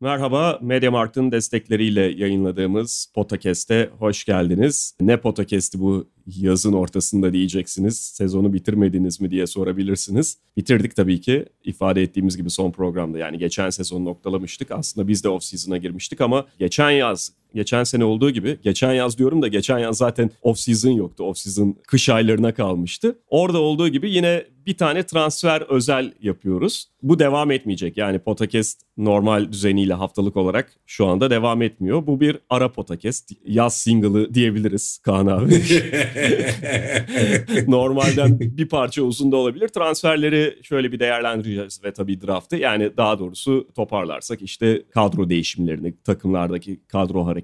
Merhaba, Mediamarkt'ın destekleriyle yayınladığımız Potakest'e hoş geldiniz. Ne Potakest'i bu yazın ortasında diyeceksiniz. Sezonu bitirmediniz mi diye sorabilirsiniz. Bitirdik tabii ki. İfade ettiğimiz gibi son programda yani geçen sezon noktalamıştık. Aslında biz de off-season'a girmiştik ama geçen yaz geçen sene olduğu gibi geçen yaz diyorum da geçen yaz zaten off season yoktu. Off season kış aylarına kalmıştı. Orada olduğu gibi yine bir tane transfer özel yapıyoruz. Bu devam etmeyecek. Yani podcast normal düzeniyle haftalık olarak şu anda devam etmiyor. Bu bir ara podcast. Yaz single'ı diyebiliriz Kaan abi. Normalden bir parça uzun da olabilir. Transferleri şöyle bir değerlendireceğiz ve tabii draftı. Yani daha doğrusu toparlarsak işte kadro değişimlerini, takımlardaki kadro hareketlerini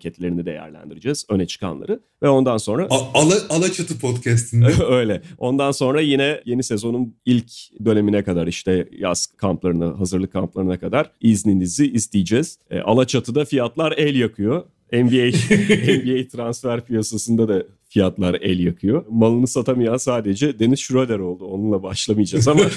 değerlendireceğiz. Öne çıkanları. Ve ondan sonra... A- Ala, Alaçatı podcastinde. Öyle. Ondan sonra yine yeni sezonun ilk dönemine kadar işte yaz kamplarına, hazırlık kamplarına kadar izninizi isteyeceğiz. E, Alaçatı'da fiyatlar el yakıyor. NBA NBA transfer piyasasında da fiyatlar el yakıyor. Malını satamayan sadece Deniz Schroeder oldu. Onunla başlamayacağız ama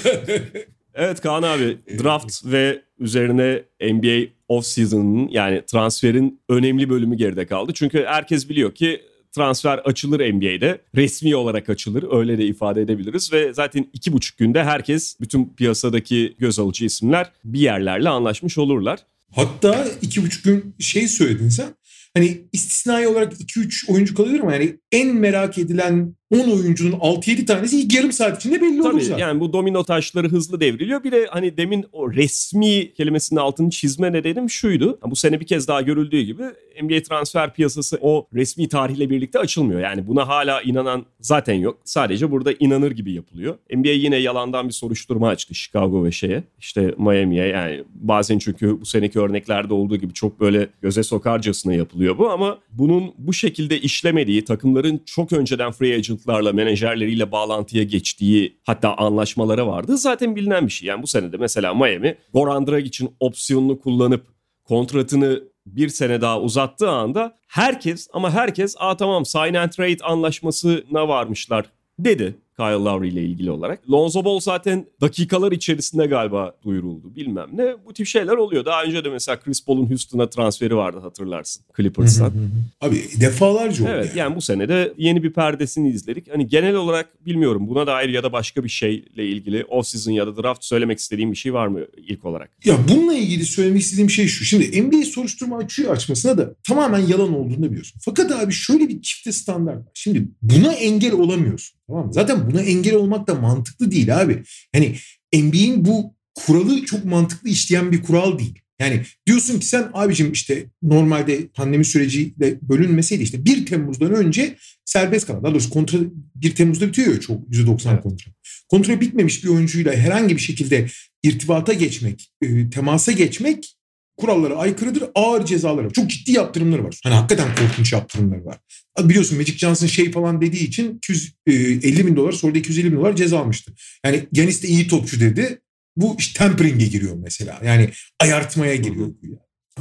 Evet Kaan abi draft ve üzerine NBA off-season'ın yani transferin önemli bölümü geride kaldı. Çünkü herkes biliyor ki transfer açılır NBA'de. Resmi olarak açılır. Öyle de ifade edebiliriz. Ve zaten iki buçuk günde herkes bütün piyasadaki göz alıcı isimler bir yerlerle anlaşmış olurlar. Hatta iki buçuk gün şey söyledin sen. Hani istisnai olarak 2-3 oyuncu kalıyor ama yani en merak edilen 10 oyuncunun 6-7 tanesi ilk yarım saat içinde belli Tabii, olur zaten. Yani bu domino taşları hızlı devriliyor. Bir de hani demin o resmi kelimesinin altını çizme nedenim şuydu. Bu sene bir kez daha görüldüğü gibi NBA transfer piyasası o resmi tarihle birlikte açılmıyor. Yani buna hala inanan zaten yok. Sadece burada inanır gibi yapılıyor. NBA yine yalandan bir soruşturma açtı Chicago ve şeye. İşte Miami'ye yani bazen çünkü bu seneki örneklerde olduğu gibi çok böyle göze sokarcasına yapılıyor bu ama bunun bu şekilde işlemediği takımların çok önceden free agentlarla menajerleriyle bağlantıya geçtiği hatta anlaşmalara vardı. Zaten bilinen bir şey. Yani bu senede mesela Miami Goran Dragic'in opsiyonunu kullanıp kontratını bir sene daha uzattığı anda herkes ama herkes aa tamam sign and trade anlaşmasına varmışlar dedi. Kyle Lowry ile ilgili olarak. Lonzo Ball zaten dakikalar içerisinde galiba duyuruldu bilmem ne. Bu tip şeyler oluyor. Daha önce de mesela Chris Paul'un Houston'a transferi vardı hatırlarsın Clippers'tan. Abi defalarca oldu. Evet yani. yani bu sene de yeni bir perdesini izledik. Hani genel olarak bilmiyorum buna dair ya da başka bir şeyle ilgili off season ya da draft söylemek istediğim bir şey var mı ilk olarak? Ya bununla ilgili söylemek istediğim şey şu. Şimdi NBA soruşturma açıyor açmasına da tamamen yalan olduğunu biliyorsun. Fakat abi şöyle bir çifte standart var. Şimdi buna engel olamıyorsun. Tamam mı? Zaten buna engel olmak da mantıklı değil abi. Yani NBA'in bu kuralı çok mantıklı işleyen bir kural değil. Yani diyorsun ki sen abicim işte normalde pandemi süreciyle bölünmeseydi işte 1 Temmuz'dan önce serbest kalan. Daha doğrusu kontra 1 Temmuz'da bitiyor ya çok %90 Evet. kontra. Kontra bitmemiş bir oyuncuyla herhangi bir şekilde irtibata geçmek, e, temasa geçmek kurallara aykırıdır. Ağır cezaları var. Çok ciddi yaptırımları var. Hani hakikaten korkunç yaptırımları var. Biliyorsun Magic Johnson şey falan dediği için 250 bin dolar sonra da 250 bin dolar ceza almıştı. Yani Giannis de iyi topçu dedi. Bu işte tempering'e giriyor mesela. Yani ayartmaya giriyor.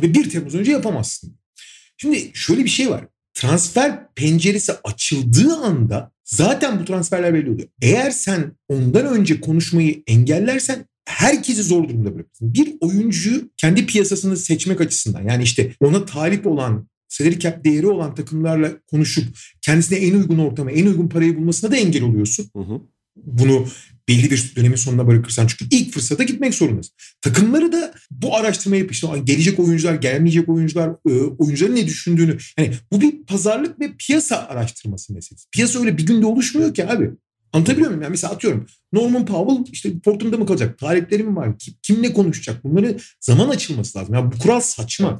Ve 1 Temmuz önce yapamazsın. Şimdi şöyle bir şey var. Transfer penceresi açıldığı anda zaten bu transferler belli oluyor. Eğer sen ondan önce konuşmayı engellersen herkesi zor durumda bırakırsın. Bir oyuncuyu kendi piyasasını seçmek açısından yani işte ona talip olan salary cap değeri olan takımlarla konuşup kendisine en uygun ortamı, en uygun parayı bulmasına da engel oluyorsun. Hı hı. Bunu belli bir dönemin sonuna bırakırsan çünkü ilk fırsata gitmek zorundasın. Takımları da bu araştırmayı yapıp işte gelecek oyuncular, gelmeyecek oyuncular, oyuncuların ne düşündüğünü yani bu bir pazarlık ve piyasa araştırması meselesi. Piyasa öyle bir günde oluşmuyor ki abi. Anlatabiliyor muyum? Yani mesela atıyorum Norman Powell işte Portland'da mı kalacak? Talepleri mi var? Kim, kimle konuşacak? Bunları zaman açılması lazım. Yani bu kural saçma.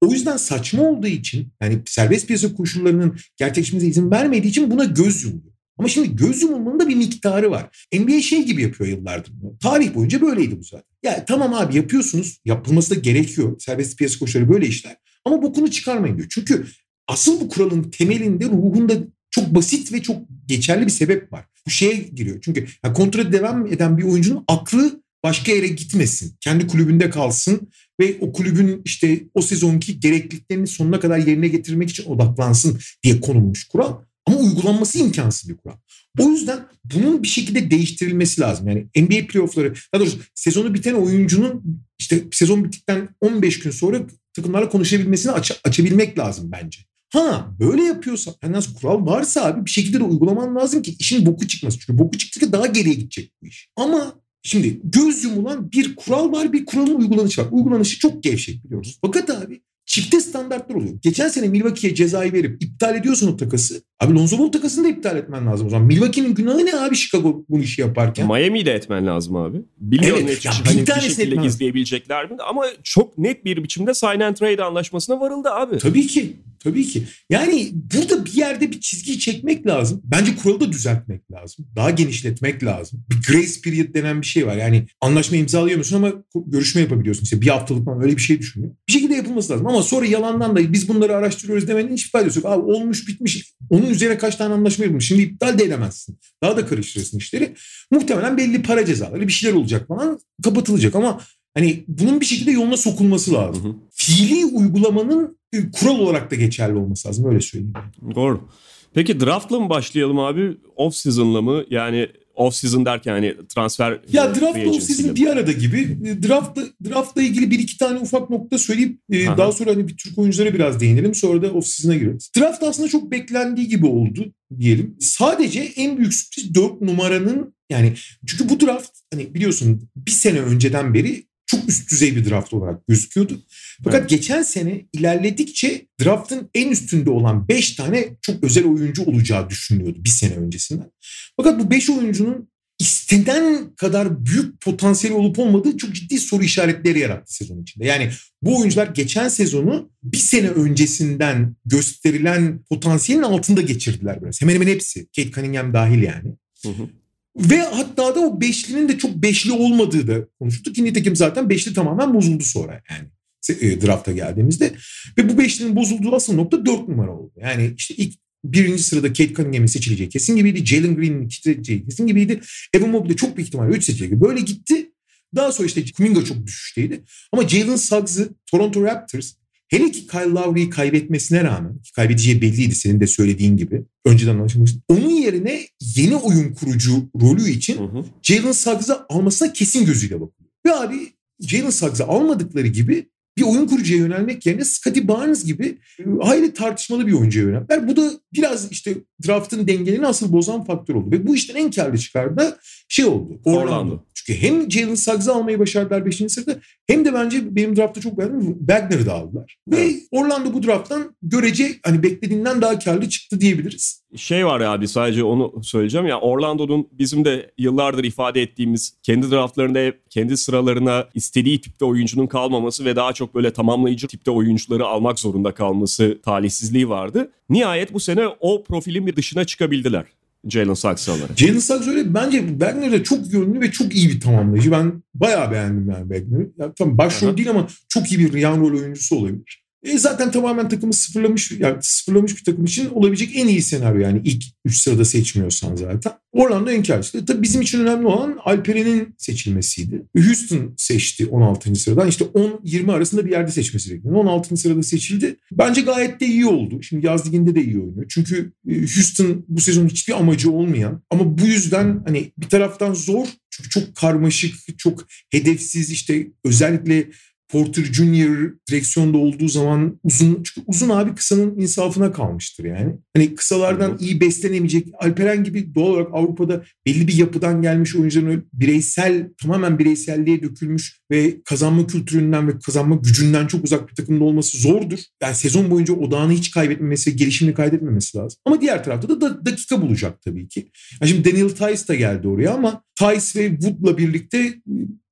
O yüzden saçma olduğu için yani serbest piyasa koşullarının gerçekleşmesine izin vermediği için buna göz yumuluyor. Ama şimdi göz yumulmanın da bir miktarı var. NBA şey gibi yapıyor yıllardır. Tarih boyunca böyleydi bu zaten. Ya tamam abi yapıyorsunuz. Yapılması da gerekiyor. Serbest piyasa koşulları böyle işler. Ama bokunu çıkarmayın diyor. Çünkü asıl bu kuralın temelinde, ruhunda çok basit ve çok geçerli bir sebep var. Bu şeye giriyor. Çünkü yani kontrata devam eden bir oyuncunun aklı başka yere gitmesin. Kendi kulübünde kalsın ve o kulübün işte o sezonki gerekliliklerini sonuna kadar yerine getirmek için odaklansın diye konulmuş kural. Ama uygulanması imkansız bir kural. O yüzden bunun bir şekilde değiştirilmesi lazım. Yani NBA playoffları, daha doğrusu sezonu biten oyuncunun işte sezon bittikten 15 gün sonra takımlarla konuşabilmesini aç, açabilmek lazım bence. Ha böyle yapıyorsa yani nasıl kural varsa abi bir şekilde de uygulaman lazım ki işin boku çıkmasın. Çünkü boku çıktıkça daha geriye gidecek bu iş. Ama şimdi göz yumulan bir kural var bir kuralın uygulanışı var. Uygulanışı çok gevşek biliyoruz. Fakat abi çifte standartlar oluyor. Geçen sene Milwaukee'ye cezayı verip iptal ediyorsun o takası. Abi Lonzo Ball takasını da iptal etmen lazım o zaman. Milwaukee'nin günahı ne abi Chicago bu işi yaparken? Miami'yi de etmen lazım abi. Bilmiyorum Evet, ya hani bir şekilde gizleyebilecekler mi? Ama çok net bir biçimde sign and trade anlaşmasına varıldı abi. Tabii ki. Tabii ki. Yani burada bir yerde bir çizgiyi çekmek lazım. Bence kuralı da düzeltmek lazım. Daha genişletmek lazım. Bir grace period denen bir şey var. Yani anlaşma imzalayamıyorsun ama görüşme yapabiliyorsun. İşte bir haftalık falan öyle bir şey düşünüyor. Bir şekilde yapılması lazım. Ama sonra yalandan da biz bunları araştırıyoruz demenin hiç faydası yok. Abi olmuş bitmiş. Onun üzerine kaç tane anlaşma yapılmış. Şimdi iptal de edemezsin. Daha da karıştırırsın işleri. Muhtemelen belli para cezaları bir şeyler olacak falan kapatılacak ama Hani bunun bir şekilde yoluna sokulması lazım. Hı hı. Fiili uygulamanın kural olarak da geçerli olması lazım. Öyle söyleyeyim. Doğru. Peki draftla mı başlayalım abi? Off season'la mı? Yani off season derken hani transfer Ya free draft agency'yle offseason mi? bir arada gibi. E, Draftla, draftla ilgili bir iki tane ufak nokta söyleyip e, Aha. daha sonra hani bir Türk oyunculara biraz değinelim. Sonra da offseason'a gireriz. Draft aslında çok beklendiği gibi oldu diyelim. Sadece en büyük sürpriz 4 numaranın yani çünkü bu draft hani biliyorsun bir sene önceden beri çok üst düzey bir draft olarak gözüküyordu. Fakat geçen sene ilerledikçe draftın en üstünde olan 5 tane çok özel oyuncu olacağı düşünülüyordu bir sene öncesinden. Fakat bu 5 oyuncunun istenen kadar büyük potansiyeli olup olmadığı çok ciddi soru işaretleri yarattı sezon içinde. Yani bu oyuncular geçen sezonu bir sene öncesinden gösterilen potansiyelin altında geçirdiler biraz. Hemen hemen hepsi. Kate Cunningham dahil yani. Hı hı. Ve hatta da o beşlinin de çok beşli olmadığı da konuştuk ki nitekim zaten beşli tamamen bozuldu sonra yani drafta geldiğimizde. Ve bu beşlinin bozulduğu asıl nokta dört numara oldu. Yani işte ilk birinci sırada Kate Cunningham'in seçileceği kesin gibiydi. Jalen Green'in seçileceği kesin gibiydi. Evan Mobley çok büyük ihtimalle üç seçilecek gibi. Böyle gitti. Daha sonra işte Kuminga çok düşüşteydi. Ama Jalen Suggs'ı Toronto Raptors hele ki Kyle Lowry'yi kaybetmesine rağmen ki kaybedeceği belliydi senin de söylediğin gibi. Önceden anlaşılmıştı. Onun yerine yeni oyun kurucu rolü için Hı hı. Jalen Suggs'ı almasına kesin gözüyle bakılıyor. Ve abi Jalen Suggs'ı almadıkları gibi bir oyun kurucuya yönelmek yerine Scottie Barnes gibi e, hayli tartışmalı bir oyuncuya yöneldiler. Bu da biraz işte draftın dengelerini asıl bozan faktör oldu. Ve bu işten en karlı çıkar da şey oldu. Orlando. Orlando. Çünkü hem Jalen Suggs'ı almayı başardılar 5. sırada hem de bence benim draftta çok beğendim Wagner'ı da aldılar. Ve Evet. Orlando bu drafttan görece hani beklediğinden daha karlı çıktı diyebiliriz. Şey var ya abi sadece onu söyleyeceğim ya Orlando'nun bizim de yıllardır ifade ettiğimiz kendi draftlarında kendi sıralarına istediği tipte oyuncunun kalmaması ve daha çok böyle tamamlayıcı tipte oyuncuları almak zorunda kalması talihsizliği vardı. Nihayet bu sene o profilin bir dışına çıkabildiler Jalen Suggs'ı alarak. Jalen Suggs öyle bence Wagner de çok yönlü ve çok iyi bir tamamlayıcı. Ben bayağı beğendim yani Wagner'ı. Ya, tamam başrol değil ama çok iyi bir yan rol oyuncusu olabilir. E zaten tamamen takımı sıfırlamış yani sıfırlamış bir takım için olabilecek en iyi senaryo yani ilk 3 sırada seçmiyorsan zaten. Orlando en karşısı. Tabii bizim için önemli olan Alperen'in seçilmesiydi. Houston seçti 16. sıradan. İşte 10-20 arasında bir yerde seçmesi bekleniyor. 16. sırada seçildi. Bence gayet de iyi oldu. Şimdi yaz liginde de iyi oynuyor. Çünkü e, Houston bu sezon hiçbir amacı olmayan ama bu yüzden hani bir taraftan zor çünkü çok karmaşık, çok hedefsiz işte özellikle Porter Junior direksiyonda olduğu zaman uzun çünkü uzun abi kısanın insafına kalmıştır yani. Hani kısalardan iyi beslenemeyecek Alperen gibi doğal olarak Avrupa'da belli bir yapıdan gelmiş oyuncuların öyle bireysel tamamen bireyselliğe dökülmüş ve kazanma kültüründen ve kazanma gücünden çok uzak bir takımda olması zordur. Yani sezon boyunca odağını hiç kaybetmemesi, gelişimini kaybetmemesi lazım. Ama diğer tarafta da, da dakika bulacak tabii ki. Yani şimdi Daniel Tice da geldi oraya ama Tice ve Wood'la birlikte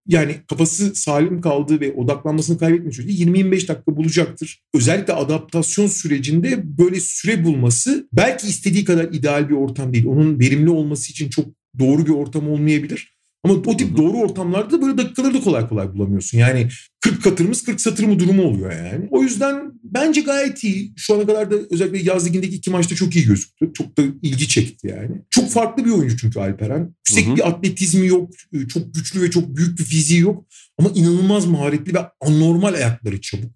yani kafası salim kaldığı ve odaklanmasını kaybetmiyor sürece 20-25 dakika bulacaktır. Özellikle adaptasyon sürecinde böyle süre bulması belki istediği kadar ideal bir ortam değil. Onun verimli olması için çok doğru bir ortam olmayabilir. Ama o tip doğru ortamlarda böyle dakikaları da kolay kolay bulamıyorsun. Yani 40 katırımız 40 satır mı durumu oluyor yani. O yüzden bence gayet iyi. Şu ana kadar da özellikle yaz ligindeki iki maçta çok iyi gözüktü. Çok da ilgi çekti yani. Çok farklı bir oyuncu çünkü Alperen. Yüksek Hı hı. bir atletizmi yok. Çok güçlü ve çok büyük bir fiziği yok. Ama inanılmaz maharetli ve anormal ayakları çabuk.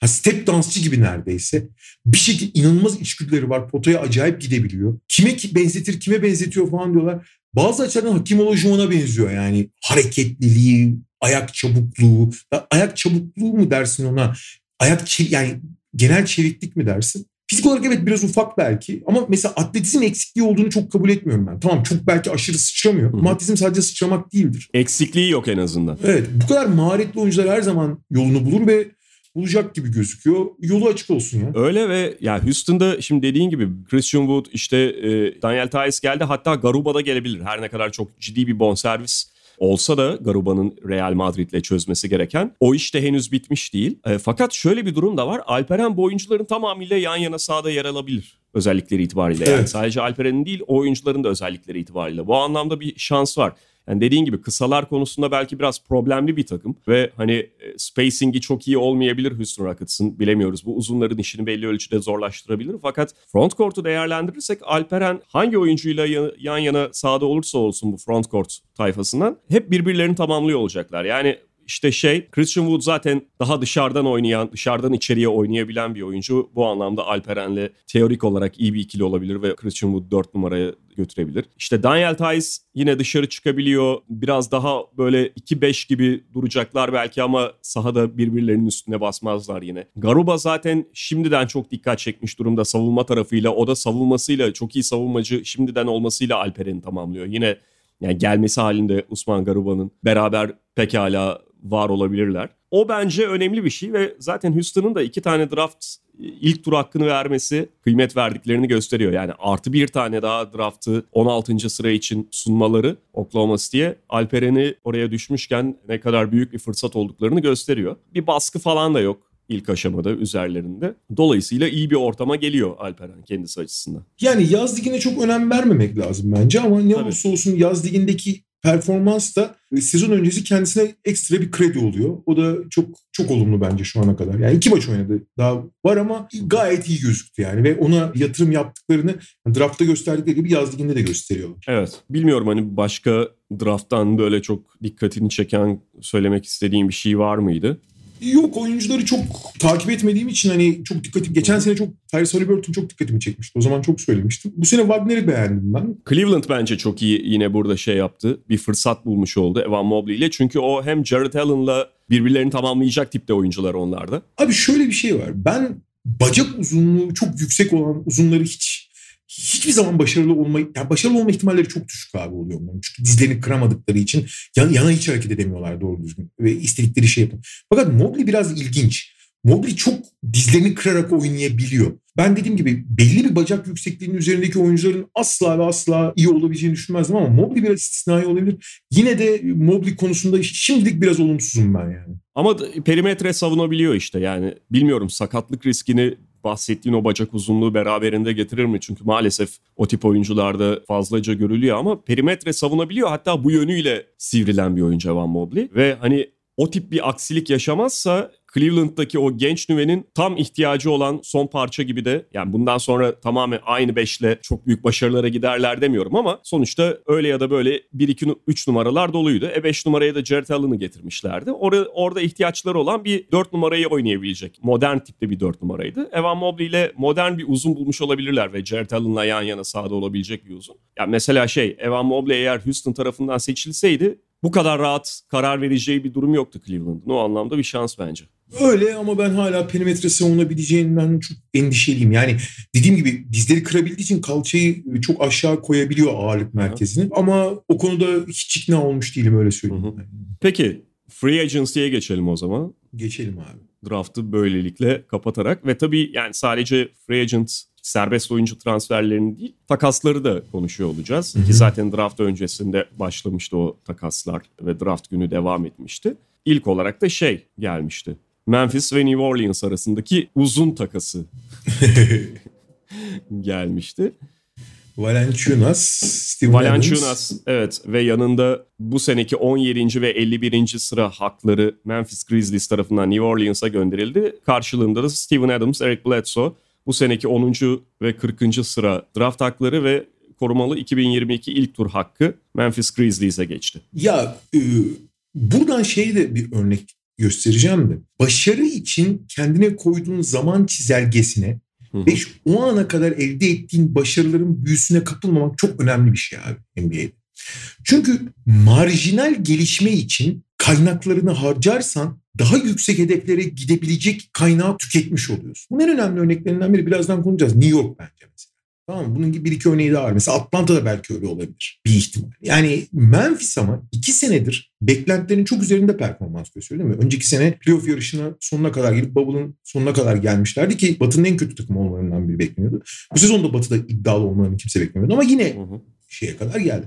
Ha, step dansçı gibi neredeyse. Bir şekilde inanılmaz içgüdüleri var. Potaya acayip gidebiliyor. Kime ki benzetir, kime benzetiyor falan diyorlar. Bazı açılardan Hakim Olajuwon'a benziyor yani. Hareketliliği, ayak çabukluğu. Ya ayak çabukluğu mu dersin ona? Ayak yani genel çeviklik mi dersin? Fizik olarak evet biraz ufak belki ama mesela atletizm eksikliği olduğunu çok kabul etmiyorum ben. Tamam çok belki aşırı sıçramıyor ama atletizm sadece sıçramak değildir. Eksikliği yok en azından. Evet bu kadar maharetli oyuncular her zaman yolunu bulur ve bulacak gibi gözüküyor. Yolu açık olsun ya. Öyle ve ya Houston'da şimdi dediğin gibi Christian Wood işte e, Daniel Tice geldi hatta Garuba da gelebilir. Her ne kadar çok ciddi bir bonservis olsa da Garuba'nın Real Madrid'le çözmesi gereken o iş de henüz bitmiş değil. E, fakat şöyle bir durum da var. Alperen bu oyuncuların tamamıyla yan yana sahada yer alabilir özellikleri itibariyle. Yani Evet. sadece Alperen'in değil o oyuncuların da özellikleri itibariyle. Bu anlamda bir şans var. Yani dediğin gibi kısalar konusunda belki biraz problemli bir takım ve hani e, spacing'i çok iyi olmayabilir Houston Rockets'ın bilemiyoruz. Bu uzunların işini belli ölçüde zorlaştırabilir. Fakat front court'u değerlendirirsek Alperen hangi oyuncuyla ya- yan yana sahada olursa olsun bu front court tayfasından hep birbirlerini tamamlıyor olacaklar. Yani işte şey Christian Wood zaten daha dışarıdan oynayan, dışarıdan içeriye oynayabilen bir oyuncu. Bu anlamda Alperen'le teorik olarak iyi bir ikili olabilir ve Christian Wood 4 numaraya götürebilir. İşte Daniel Tice yine dışarı çıkabiliyor. Biraz daha böyle 2-5 gibi duracaklar belki ama sahada birbirlerinin üstüne basmazlar yine. Garuba zaten şimdiden çok dikkat çekmiş durumda savunma tarafıyla. O da savunmasıyla çok iyi savunmacı şimdiden olmasıyla Alperen'i tamamlıyor. Yine yani gelmesi halinde Usman Garuba'nın beraber pekala var olabilirler. O bence önemli bir şey ve zaten Houston'ın da iki tane draft ilk tur hakkını vermesi kıymet verdiklerini gösteriyor. Yani artı bir tane daha draftı 16. sıra için sunmaları Oklahoma City'ye Alperen'i oraya düşmüşken ne kadar büyük bir fırsat olduklarını gösteriyor. Bir baskı falan da yok ilk aşamada üzerlerinde. Dolayısıyla iyi bir ortama geliyor Alperen kendisi açısından. Yani yaz ligine çok önem vermemek lazım bence ama ne Tabii. olursa olsun yaz ligindeki performans da e, sezon öncesi kendisine ekstra bir kredi oluyor. O da çok çok olumlu bence şu ana kadar. Yani iki maç oynadı daha var ama gayet iyi gözüktü yani ve ona yatırım yaptıklarını draftta gösterdikleri gibi yaz liginde de gösteriyorlar. Evet. Bilmiyorum hani başka drafttan böyle çok dikkatini çeken söylemek istediğim bir şey var mıydı? Yok oyuncuları çok takip etmediğim için hani çok dikkatim geçen sene çok Tyrese Haliburton çok dikkatimi çekmişti. O zaman çok söylemiştim. Bu sene Wagner'i beğendim ben. Cleveland bence çok iyi yine burada şey yaptı. Bir fırsat bulmuş oldu Evan Mobley ile. Çünkü o hem Jared Allen'la birbirlerini tamamlayacak tipte oyuncular onlarda. Abi şöyle bir şey var. Ben bacak uzunluğu çok yüksek olan uzunları hiç hiçbir zaman başarılı olma yani başarılı olma ihtimalleri çok düşük abi oluyor onların. Çünkü dizlerini kıramadıkları için yan, yana hiç hareket edemiyorlar doğru düzgün ve istedikleri şey yapın. Fakat Mobley biraz ilginç. Mobley çok dizlerini kırarak oynayabiliyor. Ben dediğim gibi belli bir bacak yüksekliğinin üzerindeki oyuncuların asla ve asla iyi olabileceğini düşünmezdim ama Mobley biraz istisnai olabilir. Yine de Mobley konusunda şimdilik biraz olumsuzum ben yani. Ama perimetre savunabiliyor işte yani. Bilmiyorum sakatlık riskini bahsettiğin o bacak uzunluğu beraberinde getirir mi? Çünkü maalesef o tip oyuncularda fazlaca görülüyor ama perimetre savunabiliyor. Hatta bu yönüyle sivrilen bir oyuncu Evan Mobley. Ve hani o tip bir aksilik yaşamazsa Cleveland'daki o genç nüvenin tam ihtiyacı olan son parça gibi de yani bundan sonra tamamen aynı beşle çok büyük başarılara giderler demiyorum ama sonuçta öyle ya da böyle 1-2-3 numaralar doluydu. E 5 numaraya da Jared Allen'ı getirmişlerdi. Orada, orada ihtiyaçları olan bir 4 numarayı oynayabilecek. Modern tipte bir 4 numaraydı. Evan Mobley ile modern bir uzun bulmuş olabilirler ve Jared Allen'la yan yana sahada olabilecek bir uzun. Yani mesela şey Evan Mobley eğer Houston tarafından seçilseydi bu kadar rahat karar vereceği bir durum yoktu Cleveland'ın. O anlamda bir şans bence. Öyle ama ben hala perimetre savunabileceğinden çok endişeliyim. Yani dediğim gibi dizleri kırabildiği için kalçayı çok aşağı koyabiliyor ağırlık merkezini. Ama o konuda hiç ikna olmuş değilim öyle söyleyeyim. Hı hı. Peki Free Agency'ye geçelim o zaman. Geçelim abi. Draft'ı böylelikle kapatarak ve tabii yani sadece free agent serbest oyuncu transferlerini değil takasları da konuşuyor olacağız. Hı hı. Ki zaten draft öncesinde başlamıştı o takaslar ve draft günü devam etmişti. İlk olarak da şey gelmişti. Memphis ve New Orleans arasındaki uzun takası gelmişti. Valanciunas, Steven Valanciunas Adams. evet ve yanında bu seneki 17. ve 51. sıra hakları Memphis Grizzlies tarafından New Orleans'a gönderildi. Karşılığında da Steven Adams, Eric Bledsoe bu seneki 10. ve 40. sıra draft hakları ve korumalı 2022 ilk tur hakkı Memphis Grizzlies'e geçti. Ya e, buradan şey de bir örnek göstereceğim de. Başarı için kendine koyduğun zaman çizelgesine ve o ana kadar elde ettiğin başarıların büyüsüne kapılmamak çok önemli bir şey abi NBA'de. Çünkü marjinal gelişme için kaynaklarını harcarsan daha yüksek hedeflere gidebilecek kaynağı tüketmiş oluyorsun. Bunun en önemli örneklerinden biri birazdan konuşacağız. New York bence mesela. Tamam mı? Bunun gibi bir iki örneği daha var. Mesela Atlanta'da belki öyle olabilir. Bir ihtimal. Yani Memphis ama iki senedir beklentilerin çok üzerinde performans gösteriyor değil mi? Önceki sene playoff yarışına sonuna kadar gelip Bubble'ın sonuna kadar gelmişlerdi ki Batı'nın en kötü takımı olmalarından biri bekleniyordu. Bu sezon da Batı'da iddialı olmalarını kimse beklemiyordu ama yine şeye kadar geldi.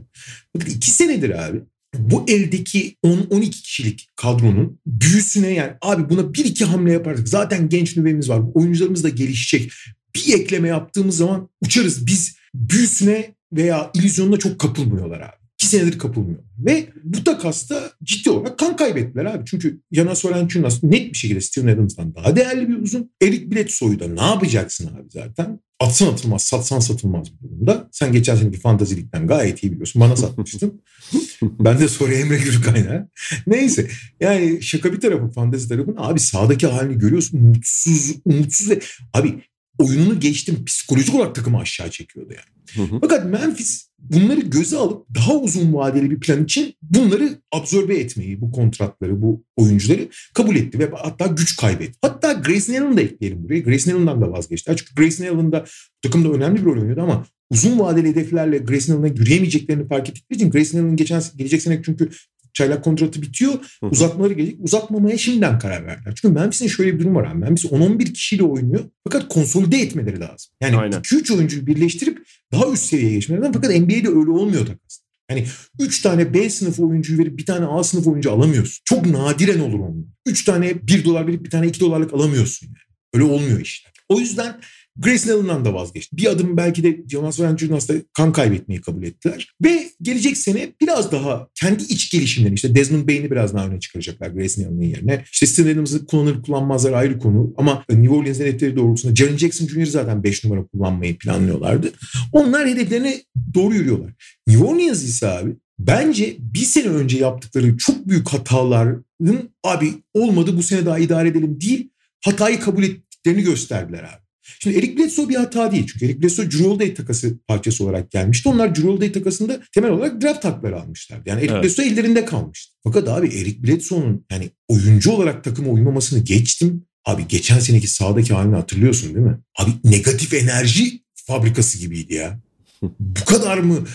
Bakın iki senedir abi bu eldeki 10-12 kişilik kadronun büyüsüne yani abi buna bir iki hamle yaparsak zaten genç nüvemiz var. Oyuncularımız da gelişecek. Bir ekleme yaptığımız zaman uçarız. Biz büyüsüne veya illüzyonuna çok kapılmıyorlar abi. İki senedir kapılmıyor. Ve bu takasta ciddi olarak kan kaybettiler abi. Çünkü Jonas Valanciunas net bir şekilde Steven Adams'tan daha değerli bir uzun. Eric Bledsoe'yu da ne yapacaksın abi zaten? Atsan atılmaz, satsan satılmaz bir durumda. Sen geçen seneki fantazilikten gayet iyi biliyorsun. Bana satmıştın. ben de sonra Emre Gürkaynağı. Neyse yani şaka bir tarafı fantezi tarafı. Abi sahadaki halini görüyorsun. Mutsuz, umutsuz abi oyununu geçtim psikolojik olarak takımı aşağı çekiyordu yani. Hı hı. Fakat Memphis bunları göze alıp daha uzun vadeli bir plan için bunları absorbe etmeyi, bu kontratları, bu oyuncuları kabul etti ve hatta güç kaybetti. Hatta Grayson Allen'ı da ekleyelim buraya. Grayson Allen'dan da vazgeçti. Çünkü Grayson Allen da takımda önemli bir rol oynuyordu ama uzun vadeli hedeflerle Grayson Allen'a yürüyemeyeceklerini fark ettikleri için Grayson Allen'ın geçen gelecek sene çünkü çaylak kontratı bitiyor. Hı hı. Uzatmaları gelecek. Uzatmamaya şimdiden karar verdiler. Çünkü Memphis'in şöyle bir durum var. Abi. Memphis 10-11 kişiyle oynuyor. Fakat konsolide etmeleri lazım. Yani Aynen. 2-3 oyuncuyu birleştirip daha üst seviyeye geçmeleri lazım. Fakat NBA'de öyle olmuyor takas. Yani 3 tane B sınıf oyuncuyu verip bir tane A sınıf oyuncu alamıyorsun. Çok nadiren olur onlar. 3 tane 1 dolar verip bir tane 2 dolarlık alamıyorsun yani. Öyle olmuyor işler. O yüzden Grayson Allen'dan da vazgeçti. Bir adım belki de Jonas Valanciunas'ta kan kaybetmeyi kabul ettiler. Ve gelecek sene biraz daha kendi iç gelişimlerini işte Desmond Bain'i biraz daha öne çıkaracaklar Grayson Allen'ın yerine. İşte Steven kullanır kullanmazlar ayrı konu. Ama New Orleans hedefleri doğrultusunda Jaren Jackson Jr. zaten 5 numara kullanmayı planlıyorlardı. Onlar hedeflerine doğru yürüyorlar. New Orleans ise abi bence bir sene önce yaptıkları çok büyük hataların abi olmadı bu sene daha idare edelim değil hatayı kabul ettiklerini gösterdiler abi. Şimdi Eric Bledsoe bir hata değil. Çünkü Eric Bledsoe Drew Holiday takası parçası olarak gelmişti. Onlar Drew Holiday takasında temel olarak draft hakları almışlardı. Yani Eric Evet. Bledsoe ellerinde kalmıştı. Fakat abi Eric Bledsoe'nun yani oyuncu olarak takıma uymamasını geçtim. Abi geçen seneki sahadaki halini hatırlıyorsun değil mi? Abi negatif enerji fabrikası gibiydi ya. bu kadar mı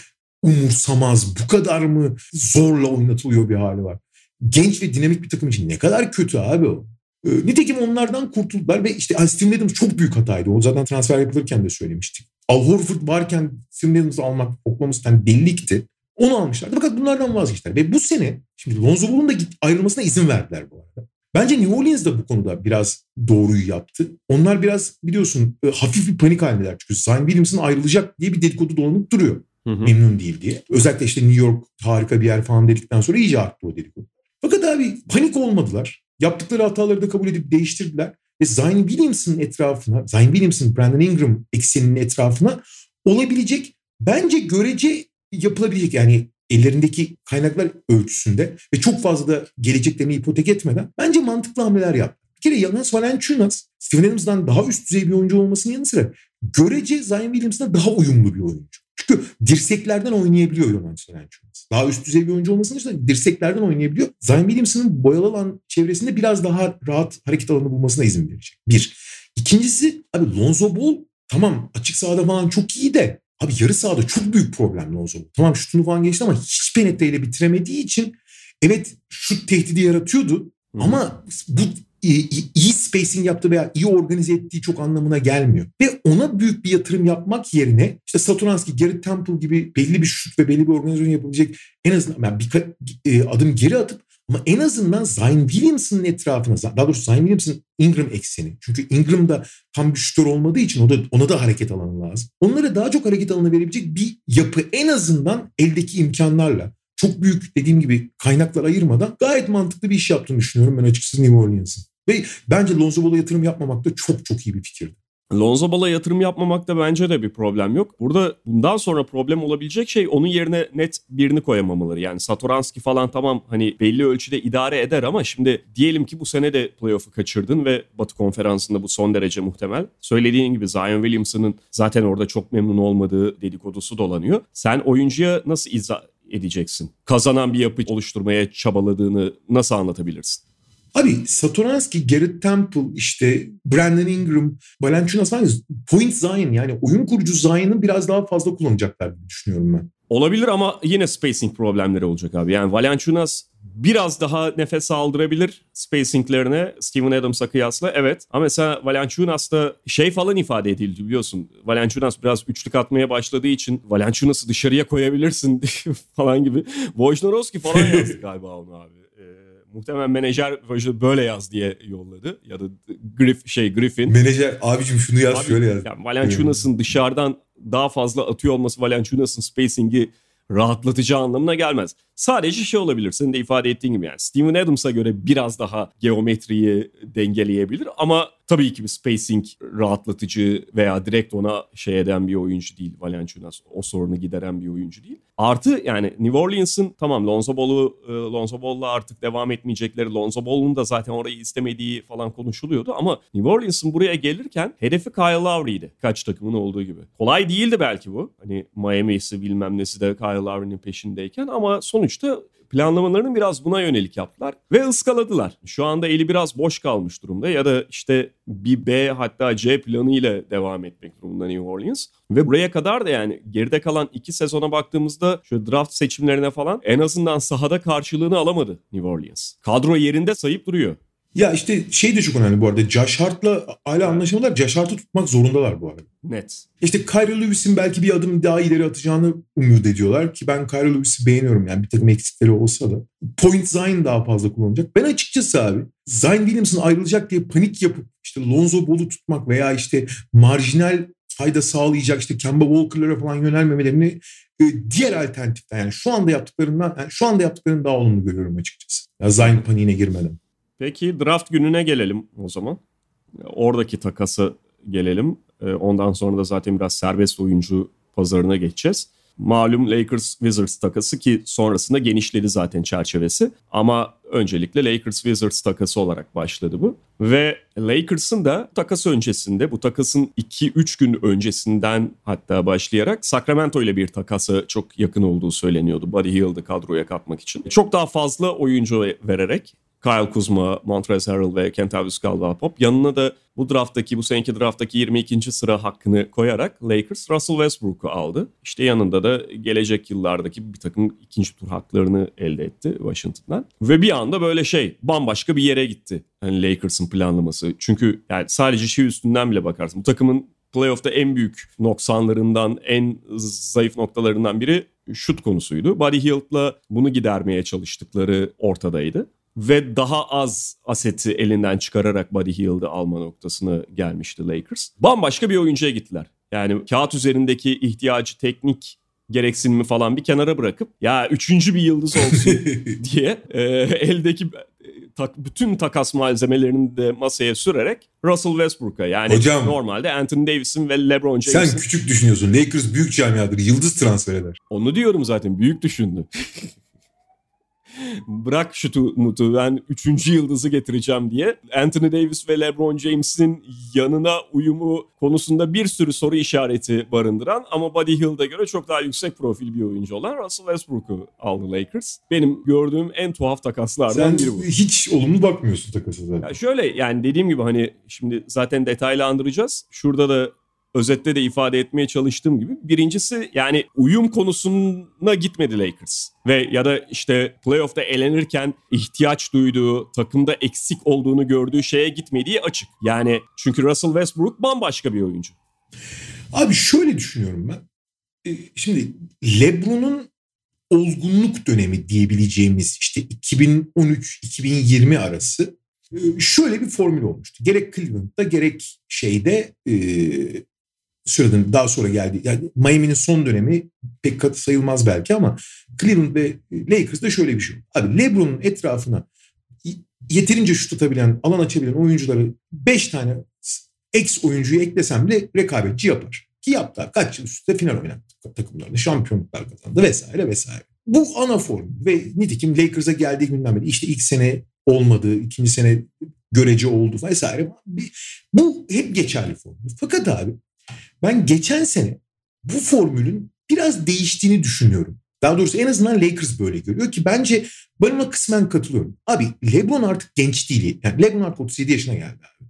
umursamaz, bu kadar mı zorla oynatılıyor bir hali var? Genç ve dinamik bir takım için ne kadar kötü abi o. Ee, Nitekim onlardan kurtuldular ve işte Adams çok büyük hataydı. O zaten transfer yapılırken de söylemiştik. Al Horford varken Steven Adams'ı almak, yani delikti. Onu almışlardı. Fakat bunlardan vazgeçtiler. Ve bu sene şimdi Lonzo Ball'un da git- ayrılmasına izin verdiler bu arada. Bence New Orleans da bu konuda biraz doğruyu yaptı. Onlar biraz biliyorsun e, hafif bir panik halindeler. Çünkü Zion Williamson ayrılacak diye bir dedikodu dolanıp duruyor. Hı hı. Memnun değil diye. Özellikle işte New York harika bir yer falan dedikten sonra iyice arttı o dedikodu. Fakat abi panik olmadılar. Yaptıkları hataları da kabul edip değiştirdiler. Ve Zion Williamson'ın etrafına, Zion Williamson, Brandon Ingram ekseninin etrafına olabilecek bence görece yapılabilecek yani ellerindeki kaynaklar ölçüsünde ve çok fazla da geleceklerini ipotek etmeden bence mantıklı hamleler yaptı. Bir kere Jonas Valanciunas Steven Adams'dan daha üst düzey bir oyuncu olmasının yanı sıra görece Zion Williamson'a daha uyumlu bir oyuncu. Çünkü dirseklerden oynayabiliyor Jonas Valanciunas. Daha üst düzey bir oyuncu olmasının dışında dirseklerden oynayabiliyor. Zion Williamson'ın boyalı alan çevresinde biraz daha rahat hareket alanı bulmasına izin verecek. Bir. İkincisi abi Lonzo Ball tamam açık sahada falan çok iyi de abi yarı sahada çok büyük problem Lonzo Ball. Tamam şutunu falan geçti ama hiç penetreyle bitiremediği için evet şut tehdidi yaratıyordu hı. ama bu iyi, iyi- iyi spacing yaptığı veya iyi organize ettiği çok anlamına gelmiyor. Ve ona büyük bir yatırım yapmak yerine işte Saturanski, Gary Temple gibi belli bir şut ve belli bir organizasyon yapabilecek en azından yani bir e, adım geri atıp Ama en azından Zion Williamson'ın etrafına, daha doğrusu Zion Williamson'ın Ingram ekseni. Çünkü Ingram da tam bir şütör olmadığı için o da, ona da hareket alanı lazım. Onlara daha çok hareket alanı verebilecek bir yapı en azından eldeki imkanlarla çok büyük dediğim gibi kaynaklar ayırmadan gayet mantıklı bir iş yaptığını düşünüyorum ben açıkçası New Orleans'ın. Ve bence Lonzo Ball'a yatırım yapmamak da çok çok iyi bir fikirdi. Lonzo Ball'a yatırım yapmamakta bence de bir problem yok. Burada bundan sonra problem olabilecek şey onun yerine net birini koyamamaları. Yani Satoranski falan tamam hani belli ölçüde idare eder ama şimdi diyelim ki bu sene de playoff'u kaçırdın ve Batı konferansında bu son derece muhtemel. Söylediğin gibi Zion Williamson'ın zaten orada çok memnun olmadığı dedikodusu dolanıyor. Sen oyuncuya nasıl izah edeceksin? Kazanan bir yapı oluşturmaya çabaladığını nasıl anlatabilirsin? Abi Satoranski, Garrett Temple, işte Brandon Ingram, Valanciunas aynı point Zion yani oyun kurucu Zion'ı biraz daha fazla kullanacaklar gibi düşünüyorum ben. Olabilir ama yine spacing problemleri olacak abi. Yani Valanciunas biraz daha nefes aldırabilir spacinglerine Steven Adams'a kıyasla evet. Ama mesela Valanciunas'ta şey falan ifade edildi biliyorsun. Valanciunas biraz üçlük atmaya başladığı için Valanciunas'ı dışarıya koyabilirsin falan gibi. Wojnarowski falan yazdı galiba onu abi. Muhtemelen menajer böyle yaz diye yolladı ya da Griff şey Griffin. Menajer abicim şunu yaz Abi, şöyle yaz. Yani Valanciunas'ın dışarıdan daha fazla atıyor olması Valanciunas'ın spacing'i rahatlatıcı anlamına gelmez. Sadece şey olabilir senin de ifade ettiğin gibi yani Steven Adams'a göre biraz daha geometriyi dengeleyebilir ama tabii ki bir spacing rahatlatıcı veya direkt ona şey eden bir oyuncu değil Valanciunas. O sorunu gideren bir oyuncu değil. Artı yani New Orleans'ın tamam Lonzo Ball'u e, Lonzo Ball'la artık devam etmeyecekleri Lonzo Ball'un da zaten orayı istemediği falan konuşuluyordu ama New Orleans'ın buraya gelirken hedefi Kyle Lowry'ydi. Kaç takımın olduğu gibi. Kolay değildi belki bu. Hani Miami'si bilmem nesi de Kyle Lowry'nin peşindeyken ama sonuçta planlamalarını biraz buna yönelik yaptılar ve ıskaladılar. Şu anda eli biraz boş kalmış durumda ya da işte bir B hatta C planı ile devam etmek durumunda New Orleans. Ve buraya kadar da yani geride kalan iki sezona baktığımızda şu draft seçimlerine falan en azından sahada karşılığını alamadı New Orleans. Kadro yerinde sayıp duruyor. Ya işte şey de çok önemli bu arada. Josh Hart'la hala anlaşamadılar. Josh Hart'ı tutmak zorundalar bu arada. Net. İşte Kyrie Lewis'in belki bir adım daha ileri atacağını umut ediyorlar ki ben Kyrie Lewis'i beğeniyorum yani bir takım eksikleri olsa da. Point Zion daha fazla kullanacak. Ben açıkçası abi Zion Williamson ayrılacak diye panik yapıp işte Lonzo Ball'u tutmak veya işte marjinal fayda sağlayacak işte Kemba Walker'lara falan yönelmemelerini e, diğer alternatiften yani şu anda yaptıklarından yani şu anda yaptıklarını daha olumlu görüyorum açıkçası. Ya Zion paniğine girmeden. Peki draft gününe gelelim o zaman. Oradaki takası gelelim. Ee, ondan sonra da zaten biraz serbest oyuncu pazarına geçeceğiz. Malum Lakers Wizards takası ki sonrasında genişledi zaten çerçevesi. Ama öncelikle Lakers Wizards takası olarak başladı bu. Ve Lakers'ın da takas öncesinde bu takasın 2-3 gün öncesinden hatta başlayarak Sacramento ile bir takası çok yakın olduğu söyleniyordu. Buddy Hield'ı kadroya katmak için. Çok daha fazla oyuncu vererek Kyle Kuzma, Montrezl Harrell ve Kentavious Caldwell-Pop. Yanına da bu drafttaki, bu seneki drafttaki 22. sıra hakkını koyarak Lakers Russell Westbrook'u aldı. İşte yanında da gelecek yıllardaki bir takım ikinci tur haklarını elde etti Washington'dan. Ve bir anda böyle şey bambaşka bir yere gitti. Hani Lakers'ın planlaması. Çünkü yani sadece şey üstünden bile bakarsın. Bu takımın playoff'ta en büyük noksanlarından, en zayıf noktalarından biri şut konusuydu. Buddy Hield'la bunu gidermeye çalıştıkları ortadaydı ve daha az aseti elinden çıkararak Buddy Hield'ı alma noktasına gelmişti Lakers. Bambaşka bir oyuncuya gittiler. Yani kağıt üzerindeki ihtiyacı teknik gereksinimi falan bir kenara bırakıp ya üçüncü bir yıldız olsun diye e, eldeki tak, bütün takas malzemelerini de masaya sürerek Russell Westbrook'a yani Hocam, normalde Anthony Davis'in ve LeBron James'in. Sen küçük düşünüyorsun. Lakers büyük camiadır. Yıldız transfer eder. Onu diyorum zaten. Büyük düşündü. Bırak şutu mutu ben üçüncü yıldızı getireceğim diye Anthony Davis ve LeBron James'in yanına uyumu konusunda bir sürü soru işareti barındıran ama Buddy Hield'a göre çok daha yüksek profil bir oyuncu olan Russell Westbrook'u aldı Lakers. Benim gördüğüm en tuhaf takaslardan Sen biri bu. hiç olumlu bakmıyorsun takası zaten. Ya şöyle yani dediğim gibi hani şimdi zaten detaylandıracağız. Şurada da özette de ifade etmeye çalıştığım gibi birincisi yani uyum konusuna gitmedi Lakers. Ve ya da işte playoff'ta elenirken ihtiyaç duyduğu, takımda eksik olduğunu gördüğü şeye gitmediği açık. Yani çünkü Russell Westbrook bambaşka bir oyuncu. Abi şöyle düşünüyorum ben. Ee, şimdi LeBron'un olgunluk dönemi diyebileceğimiz işte 2013-2020 arası e, şöyle bir formül olmuştu. Gerek Cleveland'da gerek şeyde e, sıradan daha sonra geldi. Yani Miami'nin son dönemi pek katı sayılmaz belki ama Cleveland ve Lakers'da şöyle bir şey. Abi LeBron'un etrafına yeterince şut atabilen, alan açabilen oyuncuları 5 tane ex oyuncuyu eklesem de rekabetçi yapar. Ki yaptılar. Kaç yıl üstte final oynadı takımlarında. Şampiyonluklar kazandı vesaire vesaire. Bu ana formül ve nitekim Lakers'a geldiği günden beri işte ilk sene olmadı, ikinci sene görece oldu vesaire. Bu hep geçerli formül. Fakat abi ben geçen sene bu formülün biraz değiştiğini düşünüyorum. Daha doğrusu en azından Lakers böyle görüyor ki bence ben ona kısmen katılıyorum. Abi LeBron artık genç değil. Yani LeBron artık 37 yaşına geldi abi.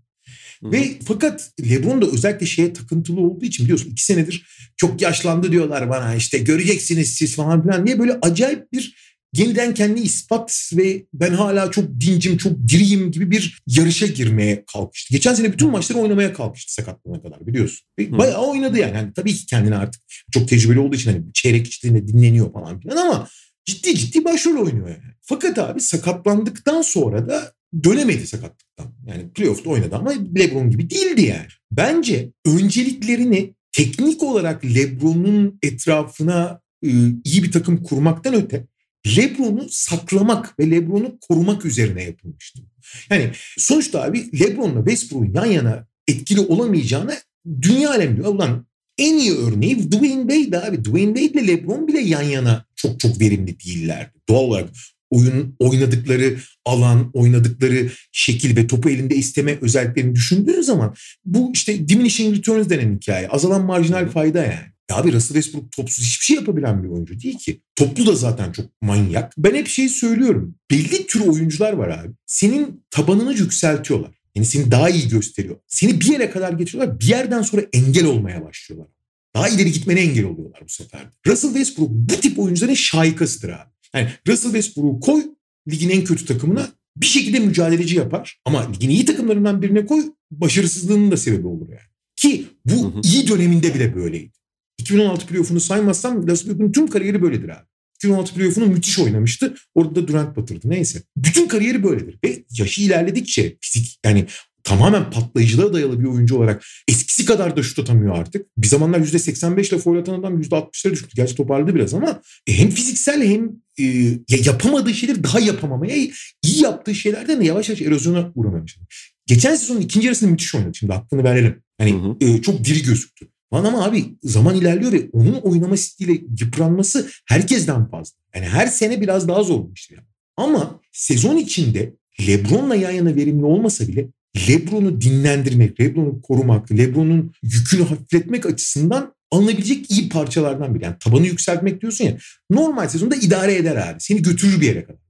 Hı. Ve fakat LeBron da özellikle şeye takıntılı olduğu için biliyorsun iki senedir çok yaşlandı diyorlar bana işte göreceksiniz siz falan filan diye böyle acayip bir yeniden kendini ispat ve ben hala çok dincim, çok diriyim gibi bir yarışa girmeye kalkıştı. Geçen sene bütün maçları oynamaya kalkıştı sakatlığına kadar biliyorsun. Ve bayağı oynadı yani. yani. Tabii ki kendini artık çok tecrübeli olduğu için hani çeyrek içtiğinde dinleniyor falan filan ama ciddi ciddi başrol oynuyor yani. Fakat abi sakatlandıktan sonra da dönemedi sakatlıktan. Yani playoff'ta oynadı ama LeBron gibi değildi yani. Bence önceliklerini teknik olarak LeBron'un etrafına iyi bir takım kurmaktan öte Lebron'u saklamak ve Lebron'u korumak üzerine yapılmıştı. Yani sonuçta abi Lebron'la Westbrook'un yan yana etkili olamayacağını dünya alemi diyor. Ulan en iyi örneği Dwayne Wade abi. Dwayne Wade ile LeBron bile yan yana çok çok verimli değiller. Doğal olarak oyun oynadıkları alan, oynadıkları şekil ve topu elinde isteme özelliklerini düşündüğün zaman bu işte diminishing returns denen hikaye. Azalan marjinal fayda yani. Ya abi Russell Westbrook topsuz hiçbir şey yapabilen bir oyuncu değil ki. Toplu da zaten çok manyak. Ben hep şey söylüyorum. Belli tür oyuncular var abi. Senin tabanını yükseltiyorlar. Yani seni daha iyi gösteriyor. Seni bir yere kadar getiriyorlar. Bir yerden sonra engel olmaya başlıyorlar. Daha ileri gitmene engel oluyorlar bu sefer. Russell Westbrook bu tip oyuncuların şaikasıdır abi. Yani Russell Westbrook'u koy ligin en kötü takımına bir şekilde mücadeleci yapar. Ama ligin iyi takımlarından birine koy başarısızlığının da sebebi olur yani. Ki bu hı hı. iyi döneminde bile böyleydi. 2016 playoff'unu saymazsam Russell Westbrook'un tüm kariyeri böyledir abi. 2016 playoff'unu müthiş oynamıştı. Orada da Durant batırdı. Neyse. Bütün kariyeri böyledir. Ve yaşı ilerledikçe fizik yani tamamen patlayıcılığa dayalı bir oyuncu olarak eskisi kadar da şut atamıyor artık. Bir zamanlar %85 ile foul atan adam %60'lara düştü. Gerçi toparladı biraz ama e, hem fiziksel hem e, yapamadığı şeyleri daha yapamamaya, iyi yaptığı şeylerden de yavaş yavaş erozyona uğramaya başladı. Geçen sezonun ikinci yarısında müthiş oynadı. Şimdi hakkını verelim. Hani hı hı. E, çok diri gözüktü. Lan ama abi zaman ilerliyor ve onun oynama stiliyle yıpranması herkesten fazla. Yani her sene biraz daha zorlaştı. Yani. Ama sezon içinde Lebron'la yan yana verimli olmasa bile Lebron'u dinlendirmek, Lebron'u korumak, Lebron'un yükünü hafifletmek açısından alınabilecek iyi parçalardan biri. Yani tabanı yükseltmek diyorsun ya. Normal sezonda idare eder abi. Seni götürür bir yere kadar.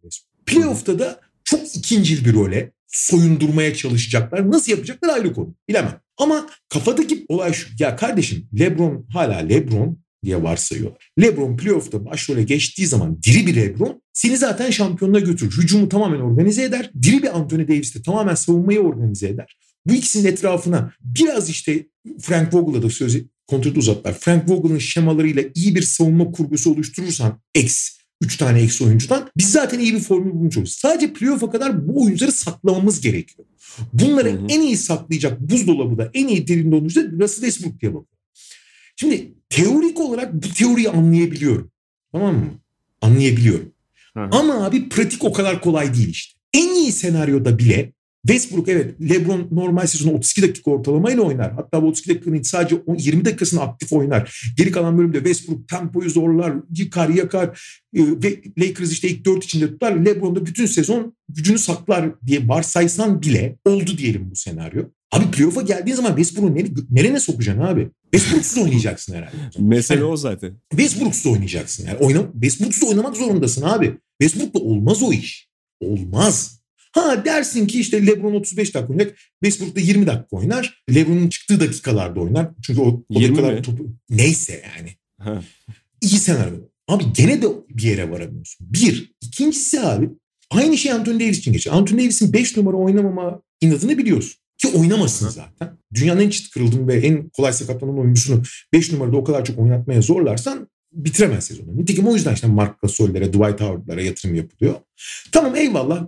Playoff'ta da çok ikincil bir role soyundurmaya çalışacaklar. Nasıl yapacaklar ayrı konu. Bilemem. Ama kafadaki olay şu. Ya kardeşim Lebron hala Lebron diye varsayıyorlar. Lebron playoff'ta başrole geçtiği zaman diri bir Lebron seni zaten şampiyonluğa götürür. Hücumu tamamen organize eder. Diri bir Anthony Davis de tamamen savunmayı organize eder. Bu ikisinin etrafına biraz işte Frank Vogel'a da sözü kontratı uzatlar. Frank Vogel'ın şemalarıyla iyi bir savunma kurgusu oluşturursan X 3 tane eksi oyuncudan biz zaten iyi bir formül bulmuş oluruz. Sadece playoff'a kadar bu oyuncuları saklamamız gerekiyor. Bunları hı hı. en iyi saklayacak buzdolabı da en iyi derinde oyuncu da Russell Westbrook diye bakıyor. Şimdi teorik olarak bu teoriyi anlayabiliyorum. Tamam mı? Anlayabiliyorum. Hı hı. Ama abi pratik o kadar kolay değil işte. En iyi senaryoda bile Westbrook evet LeBron normal sezonu 32 dakika ortalamayla oynar. Hatta bu 32 dakikanın sadece 20 dakikasını aktif oynar. Geri kalan bölümde Westbrook tempoyu zorlar, yıkar yakar e, ve Lakers işte ilk 4 içinde tutar. LeBron da bütün sezon gücünü saklar diye varsaysan bile oldu diyelim bu senaryo. Abi playoff'a geldiğin zaman Westbrook'u nere, nerene sokacaksın abi? Westbrook'suz oynayacaksın herhalde. Mesele yani, o zaten. Westbrook'suz oynayacaksın. Yani oyna, Westbrook'suz oynamak zorundasın abi. Westbrook'la olmaz o iş. Olmaz. Ha dersin ki işte LeBron 35 dakika oynayacak. Westbrook da 20 dakika oynar. LeBron'un çıktığı dakikalarda oynar. Çünkü o, o dakikalar topu neyse yani. Ha. İyi senaryo. Abi gene de bir yere varamıyorsun. Bir. ikincisi abi aynı şey Anthony Davis için geçer. Anthony Davis'in 5 numara oynamama inadını biliyorsun. Ki oynamasın zaten. Dünyanın en çıt kırıldığım ve en kolay sakatlanan oyuncusunu 5 numarada o kadar çok oynatmaya zorlarsan bitiremez sezonu. Nitekim o yüzden işte Mark Gasol'lere, Dwight Howard'lara yatırım yapılıyor. Tamam eyvallah.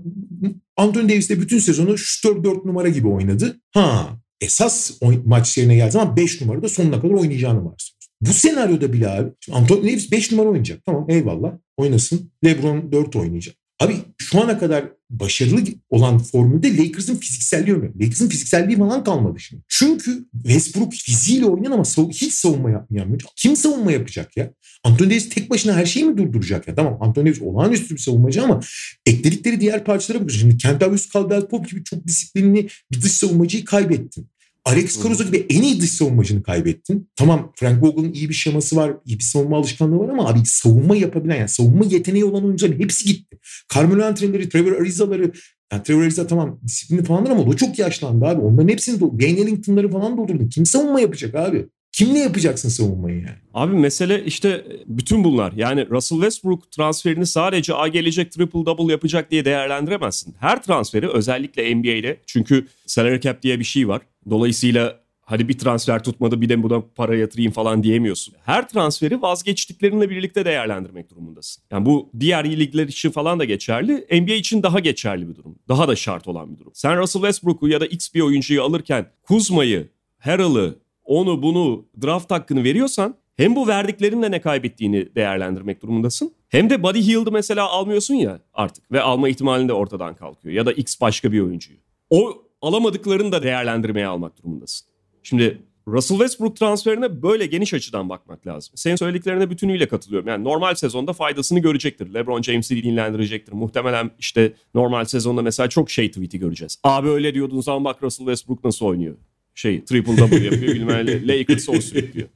Anthony Davis de bütün sezonu şu 4 numara gibi oynadı. Ha esas maç yerine geldi zaman 5 numarada sonuna kadar oynayacağını varsayıyoruz. Bu senaryoda bile abi Anthony Davis 5 numara oynayacak. Tamam eyvallah oynasın. LeBron 4 oynayacak. Abi şu ana kadar başarılı olan formülde Lakers'ın fizikselliği önemli. Lakers'ın fizikselliği falan kalmadı şimdi. Çünkü Westbrook fiziğiyle oynayan ama hiç savunma yapmayan. Kim savunma yapacak ya? Anthony Davis tek başına her şeyi mi durduracak ya? Tamam Anthony Davis olağanüstü bir savunmacı ama ekledikleri diğer parçalara bakıyorsun. Şimdi Kentavius Caldwell Pope gibi çok disiplinli bir dış savunmacıyı kaybettin. Alex Caruso gibi en iyi dış savunmacını kaybettin. Tamam Frank Vogel'ın iyi bir şeması var, iyi bir savunma alışkanlığı var ama abi savunma yapabilen yani savunma yeteneği olan oyuncuların hepsi gitti. Carmelo Anthony'leri, Trevor Ariza'ları yani Trevor Ariza tamam disiplinli falandır ama o çok yaşlandı abi. Onların hepsini Wayne Ellington'ları falan doldurdu. Kim savunma yapacak abi? Kimle yapacaksın savunmayı yani? Abi mesele işte bütün bunlar. Yani Russell Westbrook transferini sadece a gelecek triple double yapacak diye değerlendiremezsin. Her transferi özellikle NBA'de çünkü salary cap diye bir şey var. Dolayısıyla hadi bir transfer tutmadı bir de buna para yatırayım falan diyemiyorsun. Her transferi vazgeçtiklerinle birlikte değerlendirmek durumundasın. Yani bu diğer ligler için falan da geçerli. NBA için daha geçerli bir durum. Daha da şart olan bir durum. Sen Russell Westbrook'u ya da X bir oyuncuyu alırken Kuzma'yı, Harrell'ı, onu bunu draft hakkını veriyorsan hem bu verdiklerinle ne kaybettiğini değerlendirmek durumundasın. Hem de Buddy Hield'ı mesela almıyorsun ya artık ve alma ihtimalin de ortadan kalkıyor. Ya da X başka bir oyuncuyu. O alamadıklarını da değerlendirmeye almak durumundasın. Şimdi Russell Westbrook transferine böyle geniş açıdan bakmak lazım. Senin söylediklerine bütünüyle katılıyorum. Yani normal sezonda faydasını görecektir. LeBron James'i dinlendirecektir. Muhtemelen işte normal sezonda mesela çok şey tweet'i göreceğiz. Abi öyle diyordun zaman bak Russell Westbrook nasıl oynuyor. Şey triple double yapıyor bilmem Lakers o sürüklüyor.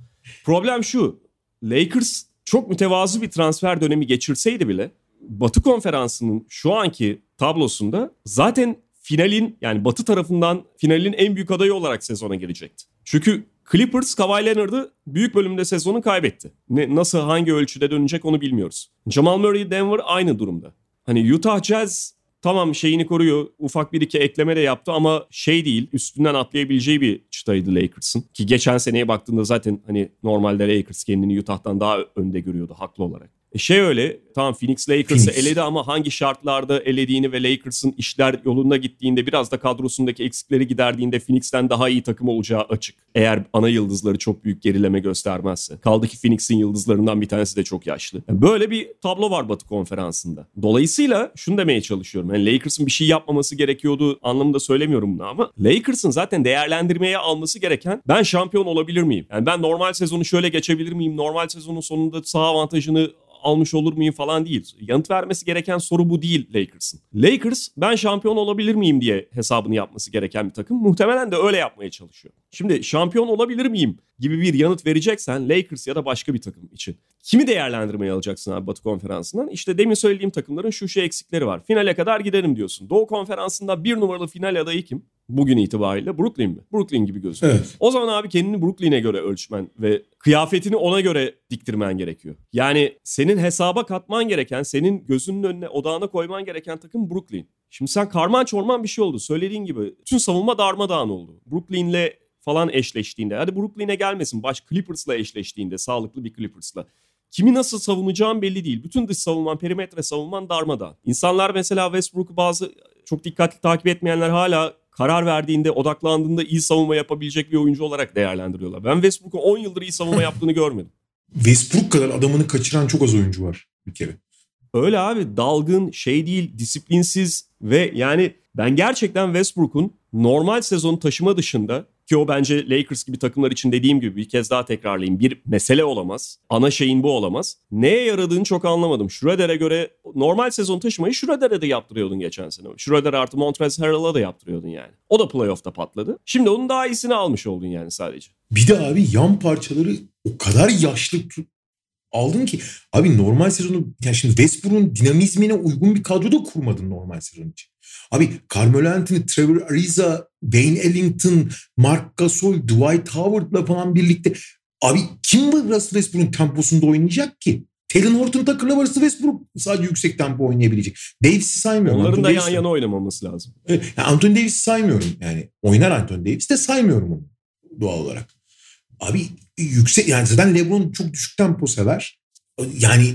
Problem şu. Lakers çok mütevazı bir transfer dönemi geçirseydi bile Batı konferansının şu anki tablosunda zaten finalin yani batı tarafından finalin en büyük adayı olarak sezona girecekti. Çünkü Clippers Kawhi Leonard'ı büyük bölümde sezonu kaybetti. Ne, nasıl hangi ölçüde dönecek onu bilmiyoruz. Jamal Murray Denver aynı durumda. Hani Utah Jazz tamam şeyini koruyor. Ufak bir iki ekleme de yaptı ama şey değil üstünden atlayabileceği bir çıtaydı Lakers'ın. Ki geçen seneye baktığında zaten hani normalde Lakers kendini Utah'tan daha önde görüyordu haklı olarak. E şey öyle tamam Phoenix Lakers'ı eledi ama hangi şartlarda elediğini ve Lakers'ın işler yolunda gittiğinde biraz da kadrosundaki eksikleri giderdiğinde Phoenix'ten daha iyi takım olacağı açık. Eğer ana yıldızları çok büyük gerileme göstermezse. Kaldı ki Phoenix'in yıldızlarından bir tanesi de çok yaşlı. Yani böyle bir tablo var Batı konferansında. Dolayısıyla şunu demeye çalışıyorum. Yani Lakers'ın bir şey yapmaması gerekiyordu anlamında söylemiyorum bunu ama Lakers'ın zaten değerlendirmeye alması gereken ben şampiyon olabilir miyim? Yani ben normal sezonu şöyle geçebilir miyim? Normal sezonun sonunda sağ avantajını almış olur muyum falan değil. Yanıt vermesi gereken soru bu değil Lakers'ın. Lakers ben şampiyon olabilir miyim diye hesabını yapması gereken bir takım. Muhtemelen de öyle yapmaya çalışıyor. Şimdi şampiyon olabilir miyim gibi bir yanıt vereceksen Lakers ya da başka bir takım için. Kimi değerlendirmeye alacaksın abi Batı konferansından? İşte demin söylediğim takımların şu şu eksikleri var. Finale kadar giderim diyorsun. Doğu konferansında bir numaralı final adayı kim? Bugün itibariyle Brooklyn mi? Brooklyn gibi gözüküyor. Evet. O zaman abi kendini Brooklyn'e göre ölçmen ve kıyafetini ona göre diktirmen gerekiyor. Yani senin hesaba katman gereken, senin gözünün önüne odağına koyman gereken takım Brooklyn. Şimdi sen karman çorman bir şey oldu. Söylediğin gibi tüm savunma darmadağın oldu. Brooklyn'le falan eşleştiğinde. Hadi Brooklyn'e gelmesin. Baş Clippers'la eşleştiğinde. Sağlıklı bir Clippers'la. Kimi nasıl savunacağın belli değil. Bütün dış savunman, perimetre savunman darmadan. İnsanlar mesela Westbrook'u bazı çok dikkatli takip etmeyenler hala karar verdiğinde, odaklandığında iyi savunma yapabilecek bir oyuncu olarak değerlendiriyorlar. Ben Westbrook'u 10 yıldır iyi savunma yaptığını görmedim. Westbrook kadar adamını kaçıran çok az oyuncu var bir kere. Öyle abi dalgın, şey değil, disiplinsiz ve yani ben gerçekten Westbrook'un normal sezon taşıma dışında ki o bence Lakers gibi takımlar için dediğim gibi bir kez daha tekrarlayayım. Bir mesele olamaz. Ana şeyin bu olamaz. Neye yaradığını çok anlamadım. Schroeder'e göre normal sezon taşımayı Schroeder'e de yaptırıyordun geçen sene. Schroeder artı Montrezl Harrell'a da yaptırıyordun yani. O da playoff'ta patladı. Şimdi onun daha iyisini almış oldun yani sadece. Bir de abi yan parçaları o kadar yaşlı aldın ki abi normal sezonu yani şimdi Westbrook'un dinamizmine uygun bir kadro da kurmadın normal sezon için. Abi Carmelo Anthony, Trevor Ariza, Wayne Ellington, Mark Gasol, Dwight Howard'la falan birlikte abi kim bu Russell Westbrook'un temposunda oynayacak ki? Taylor Horton Tucker'la Russell Westbrook sadece yüksek tempo oynayabilecek. Davis'i saymıyorum. Onların Anthony da yan yana oynamaması lazım. Evet, yani Anthony Davis'i saymıyorum yani. Oynar Anthony Davis de saymıyorum onu doğal olarak. Abi yüksek yani zaten LeBron çok düşük tempo sever. yani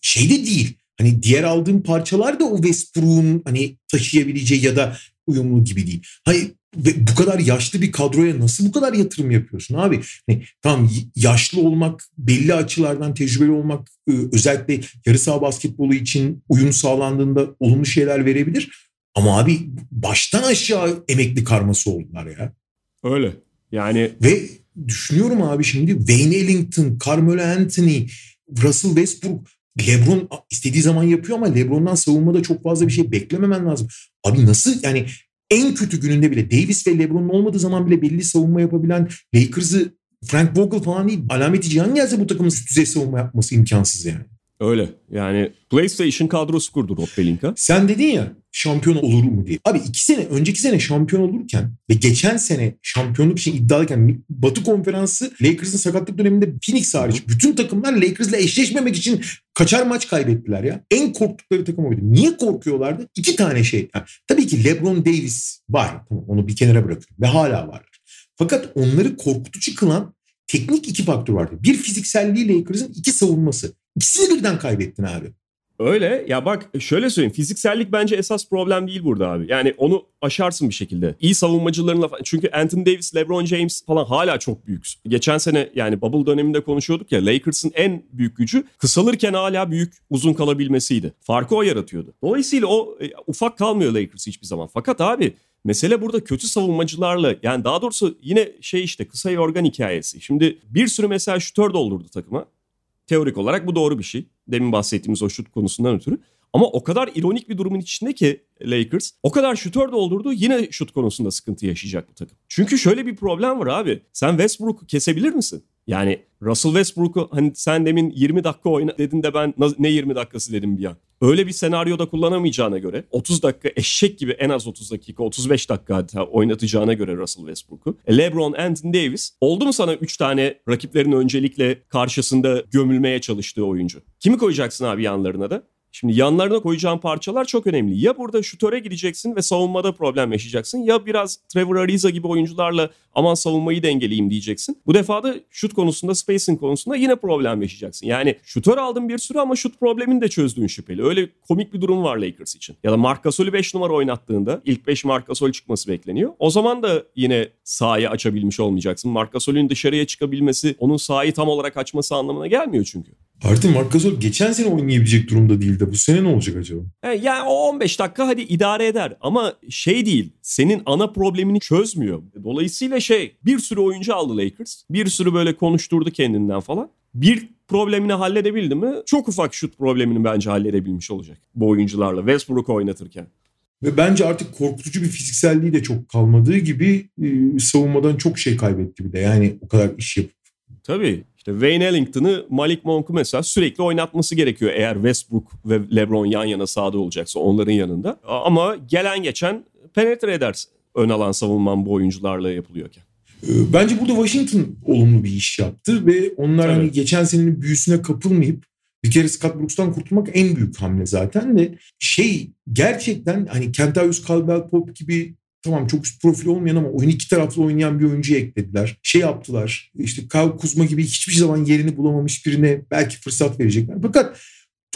şey de değil. Hani diğer aldığım parçalar da o Westbrook'un hani taşıyabileceği ya da uyumlu gibi değil. Hani bu kadar yaşlı bir kadroya nasıl bu kadar yatırım yapıyorsun abi? Hani, tamam yaşlı olmak, belli açılardan tecrübeli olmak özellikle yarı saha basketbolu için uyum sağlandığında olumlu şeyler verebilir. Ama abi baştan aşağı emekli karması oldular ya. Öyle. Yani ve düşünüyorum abi şimdi Wayne Ellington, Carmelo Anthony, Russell Westbrook LeBron istediği zaman yapıyor ama LeBron'dan savunmada çok fazla bir şey beklememen lazım. Abi nasıl yani en kötü gününde bile Davis ve LeBron'un olmadığı zaman bile belli savunma yapabilen Lakers'ı Frank Vogel falan değil. Alameti Cihan gelse bu takımın düzey savunma yapması imkansız yani. Öyle. Yani PlayStation kadrosu kurdu Rob Pelinka. Sen dedin ya şampiyon olur mu diye. Abi iki sene önceki sene şampiyon olurken ve geçen sene şampiyonluk için iddialıyken Batı konferansı Lakers'ın sakatlık döneminde Phoenix hariç bütün takımlar Lakers'la eşleşmemek için kaçar maç kaybettiler ya. En korktukları takım oydu. Niye korkuyorlardı? İki tane şey. Yani, tabii ki LeBron Davis var. Tamam, onu bir kenara bırakıyorum. Ve hala var. Fakat onları korkutucu kılan teknik iki faktör vardı. Bir fizikselliği Lakers'ın iki savunması. İkisini birden kaybettin abi. Öyle ya bak şöyle söyleyeyim fiziksellik bence esas problem değil burada abi. Yani onu aşarsın bir şekilde. İyi savunmacılarınla çünkü Anthony Davis, LeBron James falan hala çok büyük. Geçen sene yani bubble döneminde konuşuyorduk ya Lakers'ın en büyük gücü kısalırken hala büyük uzun kalabilmesiydi. Farkı o yaratıyordu. Dolayısıyla o e, ufak kalmıyor Lakers hiçbir zaman. Fakat abi Mesele burada kötü savunmacılarla yani daha doğrusu yine şey işte kısa yorgan hikayesi. Şimdi bir sürü mesela şütör doldurdu takıma. Teorik olarak bu doğru bir şey. Demin bahsettiğimiz o şut konusundan ötürü. Ama o kadar ironik bir durumun içinde ki Lakers o kadar şutör doldurdu yine şut konusunda sıkıntı yaşayacak bu takım. Çünkü şöyle bir problem var abi. Sen Westbrook'u kesebilir misin? Yani Russell Westbrook'u hani sen demin 20 dakika oyna dedin de ben ne 20 dakikası dedim bir an. Öyle bir senaryoda kullanamayacağına göre 30 dakika eşek gibi en az 30 dakika 35 dakika hatta oynatacağına göre Russell Westbrook'u. LeBron, Anthony Davis oldu mu sana 3 tane rakiplerin öncelikle karşısında gömülmeye çalıştığı oyuncu? Kimi koyacaksın abi yanlarına da? Şimdi yanlarına koyacağın parçalar çok önemli. Ya burada şutöre gideceksin ve savunmada problem yaşayacaksın ya biraz Trevor Ariza gibi oyuncularla aman savunmayı dengeleyeyim diyeceksin. Bu defa da şut konusunda, spacing konusunda yine problem yaşayacaksın. Yani şutör aldın bir sürü ama şut problemini de çözdüğün şüpheli. Öyle komik bir durum var Lakers için. Ya da Marc Gasol'ü 5 numara oynattığında ilk 5 Marc Gasol çıkması bekleniyor. O zaman da yine sahayı açabilmiş olmayacaksın. Marc Gasol'ün dışarıya çıkabilmesi onun sahayı tam olarak açması anlamına gelmiyor çünkü. Artı Marc Gasol geçen sene oynayabilecek durumda değildi. Bu sene ne olacak acaba? Yani o 15 dakika hadi idare eder ama şey değil. Senin ana problemini çözmüyor. Dolayısıyla şey bir sürü oyuncu aldı Lakers. Bir sürü böyle konuşturdu kendinden falan. Bir problemini halledebildi mi? Çok ufak şut problemini bence halledebilmiş olacak bu oyuncularla Westbrook oynatırken. Ve bence artık korkutucu bir fizikselliği de çok kalmadığı gibi e, savunmadan çok şey kaybetti bir de. Yani o kadar iş yapıp. Tabii. İşte Wayne Ellington'ı Malik Monk'u mesela sürekli oynatması gerekiyor eğer Westbrook ve LeBron yan yana sahada olacaksa onların yanında. Ama gelen geçen penetre edersin ön alan savunman bu oyuncularla yapılıyorken. Ee, bence burada Washington olumlu bir iş yaptı ve onlar hani geçen senenin büyüsüne kapılmayıp bir kere Scott Brooks'tan kurtulmak en büyük hamle zaten de şey gerçekten hani Kentavius Caldwell Pope gibi tamam çok üst profil olmayan ama oyun iki taraflı oynayan bir oyuncu eklediler. Şey yaptılar işte Kyle Kuzma gibi hiçbir zaman yerini bulamamış birine belki fırsat verecekler. Fakat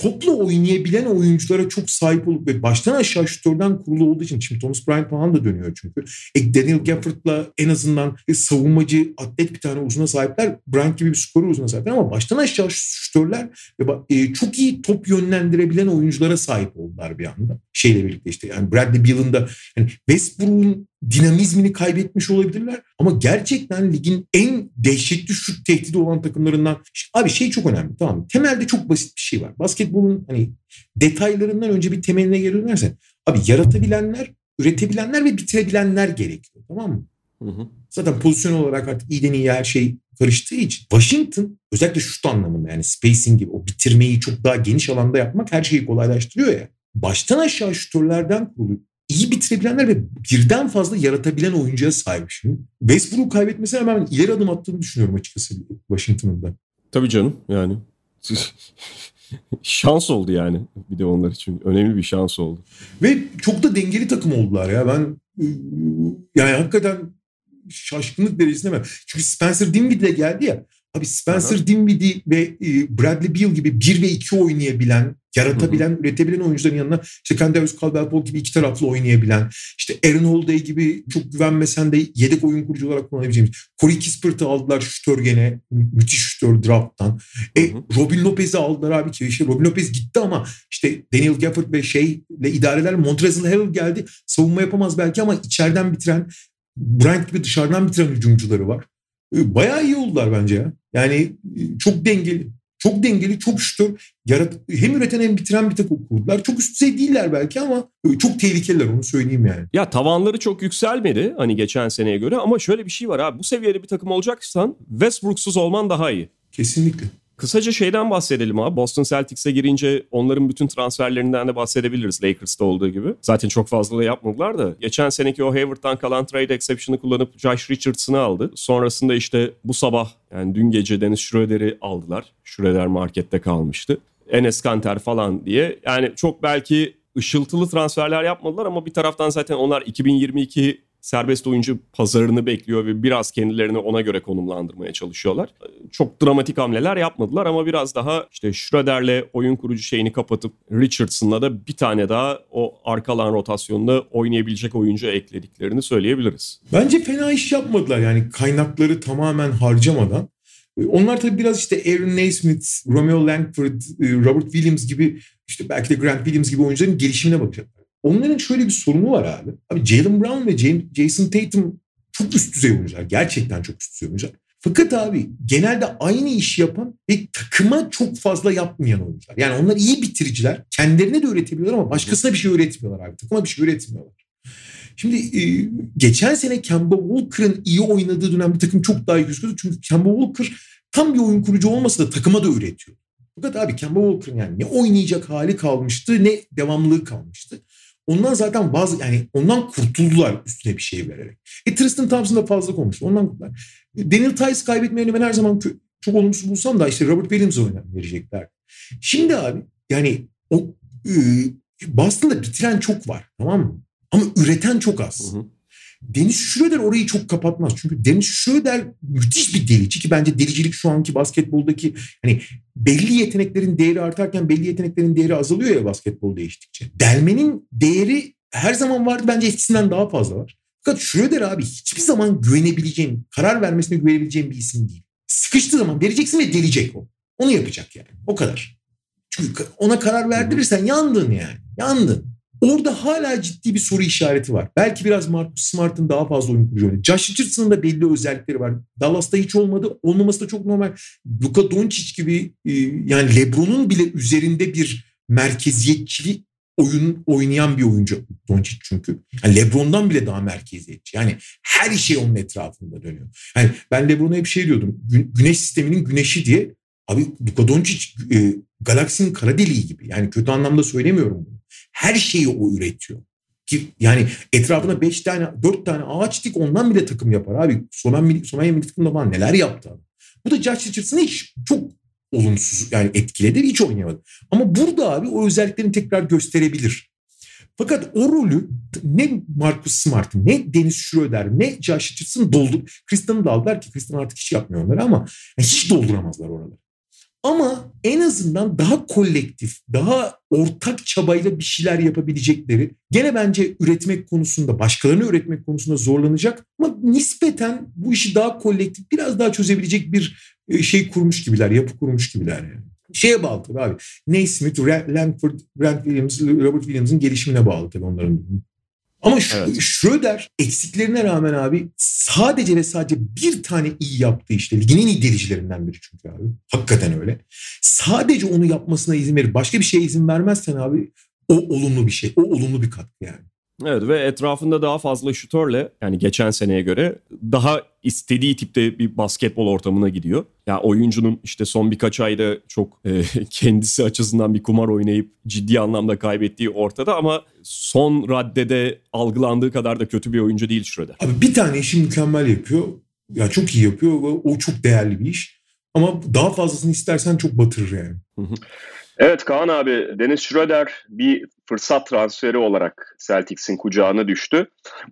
topla oynayabilen oyunculara çok sahip olup ve baştan aşağı şutörden kurulu olduğu için şimdi Thomas Bryant falan da dönüyor çünkü. E, Daniel Gafford'la en azından e, savunmacı atlet bir tane uzuna sahipler. Bryant gibi bir skoru uzuna sahipler ama baştan aşağı şutörler ve e, çok iyi top yönlendirebilen oyunculara sahip oldular bir anda. Şeyle birlikte işte yani Bradley Beal'ın da yani Westbrook'un dinamizmini kaybetmiş olabilirler. Ama gerçekten ligin en dehşetli şut tehdidi olan takımlarından abi şey çok önemli tamam Temelde çok basit bir şey var. Basketbolun hani detaylarından önce bir temeline geri dönersen abi yaratabilenler, üretebilenler ve bitirebilenler gerekiyor tamam mı? Hı hı. Zaten pozisyon olarak artık iyiden iyi her şey karıştığı için Washington özellikle şut anlamında yani spacing gibi o bitirmeyi çok daha geniş alanda yapmak her şeyi kolaylaştırıyor ya. Baştan aşağı şutörlerden kurulu iyi bitirebilenler ve birden fazla yaratabilen oyuncuya sahip şimdi. Westbrook'u kaybetmesine ben ileri adım attığını düşünüyorum açıkçası Washington'ın da. Tabii canım yani. şans oldu yani bir de onlar için. Önemli bir şans oldu. Ve çok da dengeli takım oldular ya. Ben yani hakikaten şaşkınlık derecesinde ben. Çünkü Spencer Dinwiddie de geldi ya. Abi Spencer Aha. Dinwiddie ve e, Bradley Beal gibi 1 ve 2 oynayabilen, yaratabilen, Hı-hı. üretebilen oyuncuların yanına işte Kendall Caldwell gibi iki taraflı oynayabilen, işte Aaron Holiday gibi çok güvenmesen de yedek oyun kurucu olarak kullanabileceğimiz. Corey Kispert'ı aldılar şütör gene. Müthiş şütör drafttan. E, Robin Lopez'i aldılar abi ki. İşte Robin Lopez gitti ama işte Daniel Gafford ve şeyle idareler Montrezl Harrell geldi. Savunma yapamaz belki ama içeriden bitiren Bryant gibi dışarıdan bitiren hücumcuları var. E, bayağı iyi oldular bence ya. Yani e, çok dengeli. Çok dengeli, çok şutör. Yarat hem üreten hem bitiren bir takım kurdular. Çok üst düzey değiller belki ama e, çok tehlikeliler onu söyleyeyim yani. Ya tavanları çok yükselmedi hani geçen seneye göre ama şöyle bir şey var abi. Bu seviyede bir takım olacaksan Westbrook'suz olman daha iyi. Kesinlikle. Kısaca şeyden bahsedelim abi. Boston Celtics'e girince onların bütün transferlerinden de bahsedebiliriz Lakers'ta olduğu gibi. Zaten çok fazla da yapmadılar da. Geçen seneki o Hayward'dan kalan trade exception'ı kullanıp Josh Richardson'ı aldı. Sonrasında işte bu sabah yani dün gece Dennis Schroeder'i aldılar. Schroeder markette kalmıştı. Enes Kanter falan diye. Yani çok belki ışıltılı transferler yapmadılar ama bir taraftan zaten onlar 2022 serbest oyuncu pazarını bekliyor ve biraz kendilerini ona göre konumlandırmaya çalışıyorlar. Çok dramatik hamleler yapmadılar ama biraz daha işte Schroeder'le oyun kurucu şeyini kapatıp Richardson'la da bir tane daha o arkalan rotasyonunda oynayabilecek oyuncu eklediklerini söyleyebiliriz. Bence fena iş yapmadılar yani kaynakları tamamen harcamadan. Onlar tabii biraz işte Aaron Naismith, Romeo Langford, Robert Williams gibi işte belki de Grant Williams gibi oyuncuların gelişimine bakacaklar. Onların şöyle bir sorunu var abi. Abi Jalen Brown ve Jason Tatum çok üst düzey oyuncular. Gerçekten çok üst düzey oyuncular. Fakat abi genelde aynı işi yapan ve takıma çok fazla yapmayan oyuncular. Yani onlar iyi bitiriciler. Kendilerine de öğretebiliyorlar ama başkasına bir şey öğretmiyorlar abi. Takıma bir şey öğretmiyorlar. Şimdi e, geçen sene Kemba Walker'ın iyi oynadığı dönemde takım çok daha iyi gözüküyordu. Çünkü Kemba Walker tam bir oyun kurucu olmasa da takıma da öğretiyor. Fakat abi Kemba Walker'ın yani ne oynayacak hali kalmıştı ne devamlılığı kalmıştı. Ondan zaten bazı yani ondan kurtuldular üstüne bir şey vererek. E Tristan Thompson da fazla konuştu. Ondan kurtuldular. Daniel Tice kaybetmeyeni ben her zaman çok olumsuz bulsam da işte Robert Williams'a önem verecekler. Şimdi abi yani o e, Boston'da bitiren çok var tamam mı? Ama üreten çok az. Hı hı. Deniz Schroeder orayı çok kapatmaz. Çünkü Deniz Schroeder müthiş bir delici ki bence delicilik şu anki basketboldaki hani belli yeteneklerin değeri artarken belli yeteneklerin değeri azalıyor ya basketbol değiştikçe. Delmenin değeri her zaman vardı bence eskisinden daha fazla var. Fakat Schroeder abi hiçbir zaman güvenebileceğin, karar vermesine güvenebileceğin bir isim değil. Sıkıştığı zaman vereceksin ve delecek o. Onu yapacak yani. O kadar. Çünkü ona karar verdirirsen yandın yani. Yandın. Orada hala ciddi bir soru işareti var. Belki biraz Marcus Smart'ın daha fazla oyun kurucu oynuyor. Josh Richardson'ın da belli özellikleri var. Dallas'ta hiç olmadı. Olmaması da çok normal. Luka Doncic gibi e, yani LeBron'un bile üzerinde bir merkeziyetçili oyun oynayan bir oyuncu Doncic çünkü. Yani LeBron'dan bile daha merkeziyetçi. Yani her şey onun etrafında dönüyor. Yani ben LeBron'a hep şey diyordum. Güneş sisteminin güneşi diye. Abi Luka Doncic e, galaksinin kara deliği gibi. Yani kötü anlamda söylemiyorum bunu. Her şeyi o üretiyor. Ki yani etrafına 5 tane 4 tane ağaç dik ondan bile takım yapar abi. Somen, Somanya milli takımda falan neler yaptı abi. Bu da Josh Richardson'ı hiç çok olumsuz yani etkiledi hiç oynayamadı. Ama burada abi o özelliklerini tekrar gösterebilir. Fakat o rolü ne Marcus Smart, ne Dennis Schroeder, ne Josh Richardson doldu. Kristan'ı da aldılar ki Kristan artık hiç yapmıyor onları ama hiç dolduramazlar oraları. Ama en azından daha kolektif, daha ortak çabayla bir şeyler yapabilecekleri gene bence üretmek konusunda, başkalarını üretmek konusunda zorlanacak ama nispeten bu işi daha kolektif, biraz daha çözebilecek bir e, şey kurmuş gibiler, yapı kurmuş gibiler yani. Şeye bağlı tabii abi. Naismith, Langford, Grant Williams, Robert Williams'ın gelişimine bağlı tabii onların. Ama evet. Schröder eksiklerine rağmen abi sadece ve sadece bir tane iyi yaptı işte. Ligin en iyi delicilerinden biri çünkü abi. Hakikaten öyle. Sadece onu yapmasına izin verir. Başka bir şeye izin vermezsen abi o olumlu bir şey. O olumlu bir katkı yani. Evet ve etrafında daha fazla şutörle yani geçen seneye göre daha istediği tipte bir basketbol ortamına gidiyor. Ya yani oyuncunun işte son birkaç ayda çok e, kendisi açısından bir kumar oynayıp ciddi anlamda kaybettiği ortada ama son raddede algılandığı kadar da kötü bir oyuncu değil şurada. Abi bir tane işi mükemmel yapıyor. Ya çok iyi yapıyor ve o çok değerli bir iş. Ama daha fazlasını istersen çok batırır yani. Evet Kaan abi Deniz Schroeder bir fırsat transferi olarak Celtics'in kucağına düştü.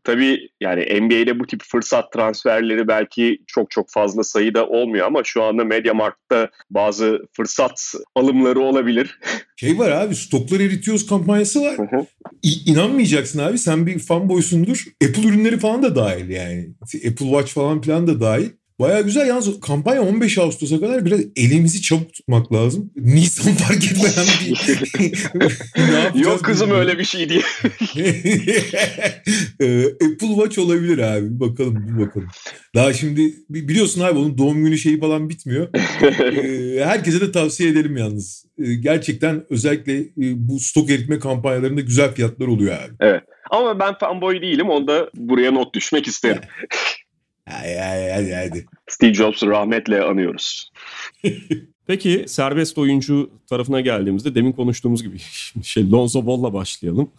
Tabii yani NBA'de bu tip fırsat transferleri belki çok çok fazla sayıda olmuyor ama şu anda Mediamarkt'ta bazı fırsat alımları olabilir. Şey var abi stokları eritiyoruz kampanyası var. Hı hı. İ- inanmayacaksın abi sen bir fanboysundur. Apple ürünleri falan da dahil yani. Apple Watch falan filan da dahil. Baya güzel yalnız kampanya 15 Ağustos'a kadar biraz elimizi çabuk tutmak lazım. Nisan fark etmeden bir Yok kızım bilmiyorum. öyle bir şey diye. Ee, Apple Watch olabilir abi. Bir bakalım bir bakalım. Daha şimdi bi- biliyorsun abi onun doğum günü şeyi falan bitmiyor. Ee, herkese de tavsiye edelim yalnız. Ee, gerçekten özellikle e, bu stok eritme kampanyalarında güzel fiyatlar oluyor abi. Ama ben fanboy değilim. Onu da buraya not düşmek isterim. Hadi hadi hadi. hadi. Steve Jobs'u rahmetle anıyoruz. Peki serbest oyuncu tarafına geldiğimizde demin konuştuğumuz gibi şimdi şey Lonzo Ball'la başlayalım.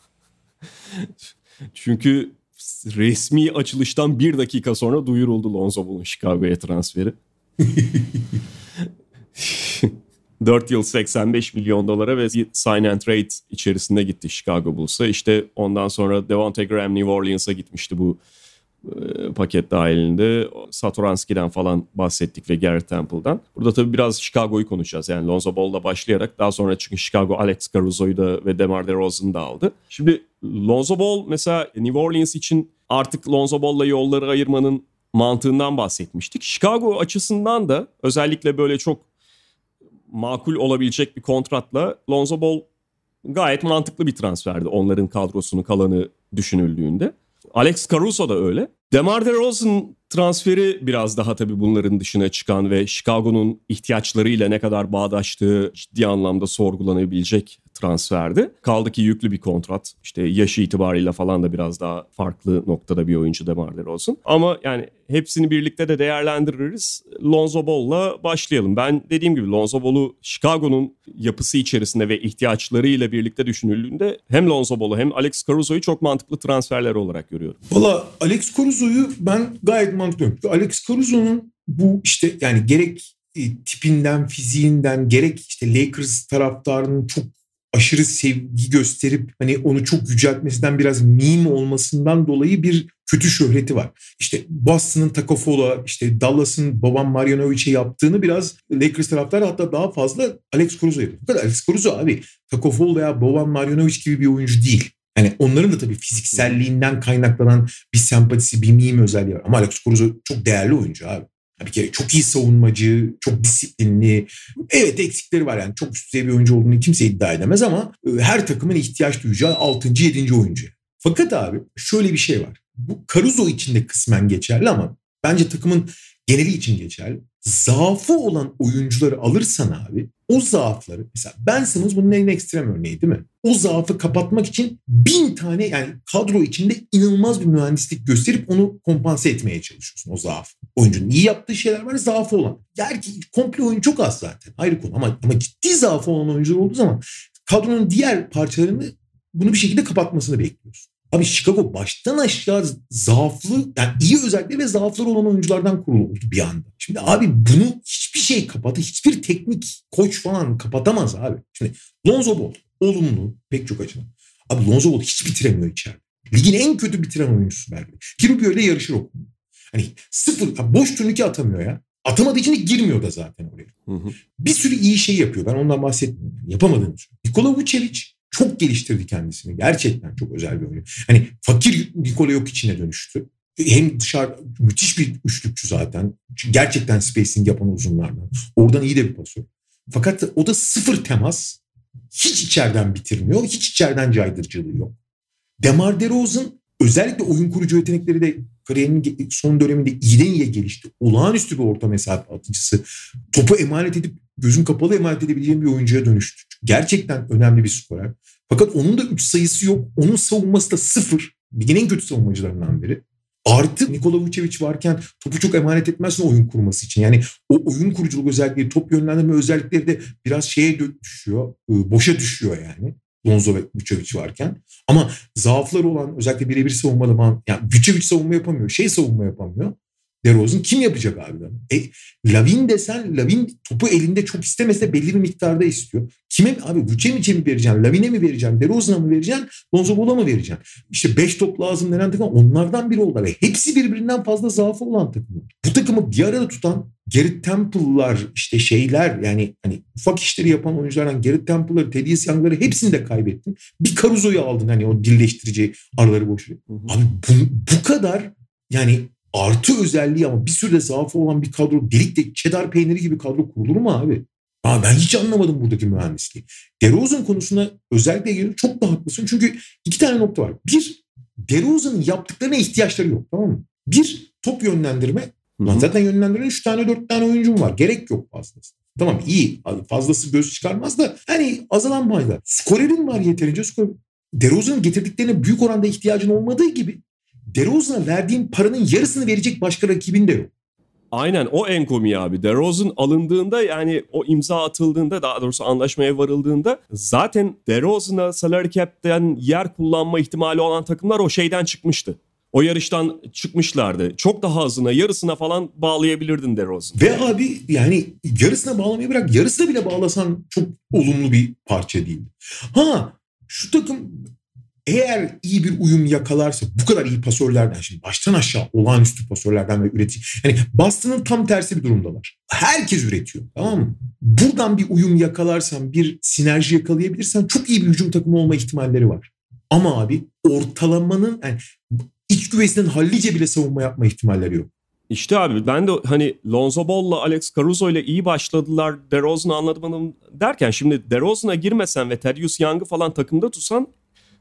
Çünkü resmi açılıştan bir dakika sonra duyuruldu Lonzo Ball'un Chicago'ya transferi. 4 yıl 85 milyon dolara ve sign and trade içerisinde gitti Chicago Bulls'a. İşte ondan sonra Devontae Graham New Orleans'a gitmişti bu paket dahilinde. Satoranski'den falan bahsettik ve Garrett Temple'dan. Burada tabii biraz Chicago'yu konuşacağız. Yani Lonzo Ball'la başlayarak daha sonra çünkü Chicago Alex Caruso'yu da ve DeMar DeRozan'ı da aldı. Şimdi Lonzo Ball mesela New Orleans için artık Lonzo Ball'la yolları ayırmanın mantığından bahsetmiştik. Chicago açısından da özellikle böyle çok makul olabilecek bir kontratla Lonzo Ball gayet mantıklı bir transferdi onların kadrosunun kalanı düşünüldüğünde. Alex Caruso da öyle. DeMar DeRozan transferi biraz daha tabii bunların dışına çıkan ve Chicago'nun ihtiyaçlarıyla ne kadar bağdaştığı ciddi anlamda sorgulanabilecek transferdi. Kaldı ki yüklü bir kontrat. İşte yaşı itibariyle falan da biraz daha farklı noktada bir oyuncu DeMar DeRozan. Ama yani hepsini birlikte de değerlendiririz. Lonzo Ball'la başlayalım. Ben dediğim gibi Lonzo Ball'u Chicago'nun yapısı içerisinde ve ihtiyaçlarıyla birlikte düşünüldüğünde hem Lonzo Ball'u hem Alex Caruso'yu çok mantıklı transferler olarak görüyorum. Valla Alex Caruso'yu ben gayet mantıklı görüyorum. Alex Caruso'nun bu işte yani gerek e, tipinden, fiziğinden gerek işte Lakers taraftarının çok aşırı sevgi gösterip hani onu çok yüceltmesinden biraz meme olmasından dolayı bir kötü şöhreti var. İşte Boston'ın Taco Fall'a, işte Dallas'ın Boban Marjanovic'e yaptığını biraz Lakers taraftarı hatta daha fazla Alex Caruso yapıyor. Fakat Alex Caruso abi Taco Fall veya Boban Marjanovic gibi bir oyuncu değil. Yani onların da tabii fizikselliğinden kaynaklanan bir sempatisi, bir meme özelliği var. Ama Alex Caruso çok değerli oyuncu abi. Bir kere çok iyi savunmacı, çok disiplinli. Evet eksikleri var yani çok üst düzey bir oyuncu olduğunu kimse iddia edemez ama e, her takımın ihtiyaç duyacağı 6. 7. oyuncu. Fakat abi şöyle bir şey var. Bu Caruso için de kısmen geçerli ama bence takımın geneli için geçerli. Zaafı olan oyuncuları alırsan abi o zaafları mesela Ben bunun en ekstrem örneği değil mi? O zaafı kapatmak için bin tane yani kadro içinde inanılmaz bir mühendislik gösterip onu kompanse etmeye çalışıyorsun o zaaf. Oyuncunun iyi yaptığı şeyler var zaafı olan. Gerçi komple oyun çok az zaten ayrı konu ama, ama ciddi zaafı olan oyuncular olduğu zaman kadronun diğer parçalarını bunu bir şekilde kapatmasını bekliyorsun. Abi Chicago baştan aşağı zaaflı, yani iyi özellikleri ve zaafları olan oyunculardan kuruldu bir anda. Şimdi abi bunu hiçbir şey kapatı, hiçbir teknik koç falan kapatamaz abi. Şimdi Lonzo Ball olumlu pek çok açıdan. Abi Lonzo Ball hiç bitiremiyor içeride. Ligin en kötü bitiren oyuncusu belki. Ki Rubio ile yarışır o. Hani sıfır, boş turnike atamıyor ya. Atamadığı için de girmiyor da zaten oraya. Hı hı. Bir sürü iyi şey yapıyor. Ben ondan bahsetmiyorum. Yapamadığını söylüyorum. Nikola Vucevic çok geliştirdi kendisini. Gerçekten çok özel bir oyuncu. Hani fakir Nikola yok içine dönüştü. Hem dışarı müthiş bir üçlükçü zaten. Gerçekten spacing yapan uzunlardan. Oradan iyi de bir pasör. Fakat o da sıfır temas. Hiç içeriden bitirmiyor. Hiç içeriden caydırıcılığı yok. Demar DeRozan özellikle oyun kurucu yetenekleri de kariyerinin son döneminde iyiden iyiye gelişti. Olağanüstü bir orta mesafe atıcısı. Topu emanet edip gözün kapalı emanet edebileceğin bir oyuncuya dönüştü. Gerçekten önemli bir skorer. Fakat onun da 3 sayısı yok. Onun savunması da sıfır. Ligin en kötü savunmacılarından biri. Artı Nikola Vucevic varken topu çok emanet etmezsin oyun kurması için. Yani o oyun kuruculuk özellikleri, top yönlendirme özellikleri de biraz şeye düşüyor. Boşa düşüyor yani. Lonzo ve Vucevic varken. Ama zaafları olan özellikle birebir savunmada yani Vucevic savunma yapamıyor. Şey savunma yapamıyor. DeRozan kim yapacak abi? E, Lavin desen Lavin topu elinde çok istemese belli bir miktarda istiyor. Kime abi Vucevic'e mi vereceksin? Lavin'e mi vereceksin? DeRozan'a mı vereceksin? Lonzo Ball'a mı vereceksin? İşte 5 top lazım denen takım onlardan biri oldu. Ve hepsi birbirinden fazla zaafı olan takımlar. Bu takımı bir arada tutan Gerrit Temple'lar işte şeyler yani hani ufak işleri yapan oyunculardan Gerrit Temple'ları, Thaddeus Young'ları hepsini de kaybettin. Bir Caruso'yu aldın hani o dilleştirici araları boşu. Abi bu, bu kadar yani artı özelliği ama bir sürü de zaafı olan bir kadro delikte çedar peyniri gibi kadro kurulur mu abi? Aa, ben hiç anlamadım buradaki mühendisliği. DeRozan konusunda özellikle ilgili çok da haklısın. Çünkü iki tane nokta var. Bir, DeRozan'ın yaptıklarına ihtiyaçları yok tamam mı? Bir, top yönlendirme. Lan zaten yönlendiren 3 tane 4 tane oyuncum var. Gerek yok fazlası. Tamam iyi fazlası göz çıkarmaz da hani azalan payda. Skorerin var yeterince skor. DeRozan'ın getirdiklerine büyük oranda ihtiyacın olmadığı gibi DeRozan'a verdiğin paranın yarısını verecek başka rakibin de yok. Aynen o en komiği abi. DeRozan alındığında yani o imza atıldığında daha doğrusu anlaşmaya varıldığında zaten DeRozan'a salary cap'ten yer kullanma ihtimali olan takımlar o şeyden çıkmıştı. O yarıştan çıkmışlardı. Çok daha azına, yarısına falan bağlayabilirdin DeRozan. Ve abi yani yarısına bağlamayı bırak. Yarısına bile bağlasan çok olumlu bir parça değil. Ha şu takım eğer iyi bir uyum yakalarsa bu kadar iyi pasörlerden şimdi baştan aşağı olağanüstü pasörlerden ve üretici. Yani Boston'ın tam tersi bir durumdalar. Herkes üretiyor tamam mı? Buradan bir uyum yakalarsan bir sinerji yakalayabilirsen çok iyi bir hücum takımı olma ihtimalleri var. Ama abi ortalamanın yani iç güvesinden hallice bile savunma yapma ihtimalleri yok. İşte abi ben de hani Lonzo Ball'la Alex Caruso ile iyi başladılar. DeRozan'ı anlatmadım derken şimdi DeRozan'a girmesen ve Thaddeus Young'ı falan takımda tutsan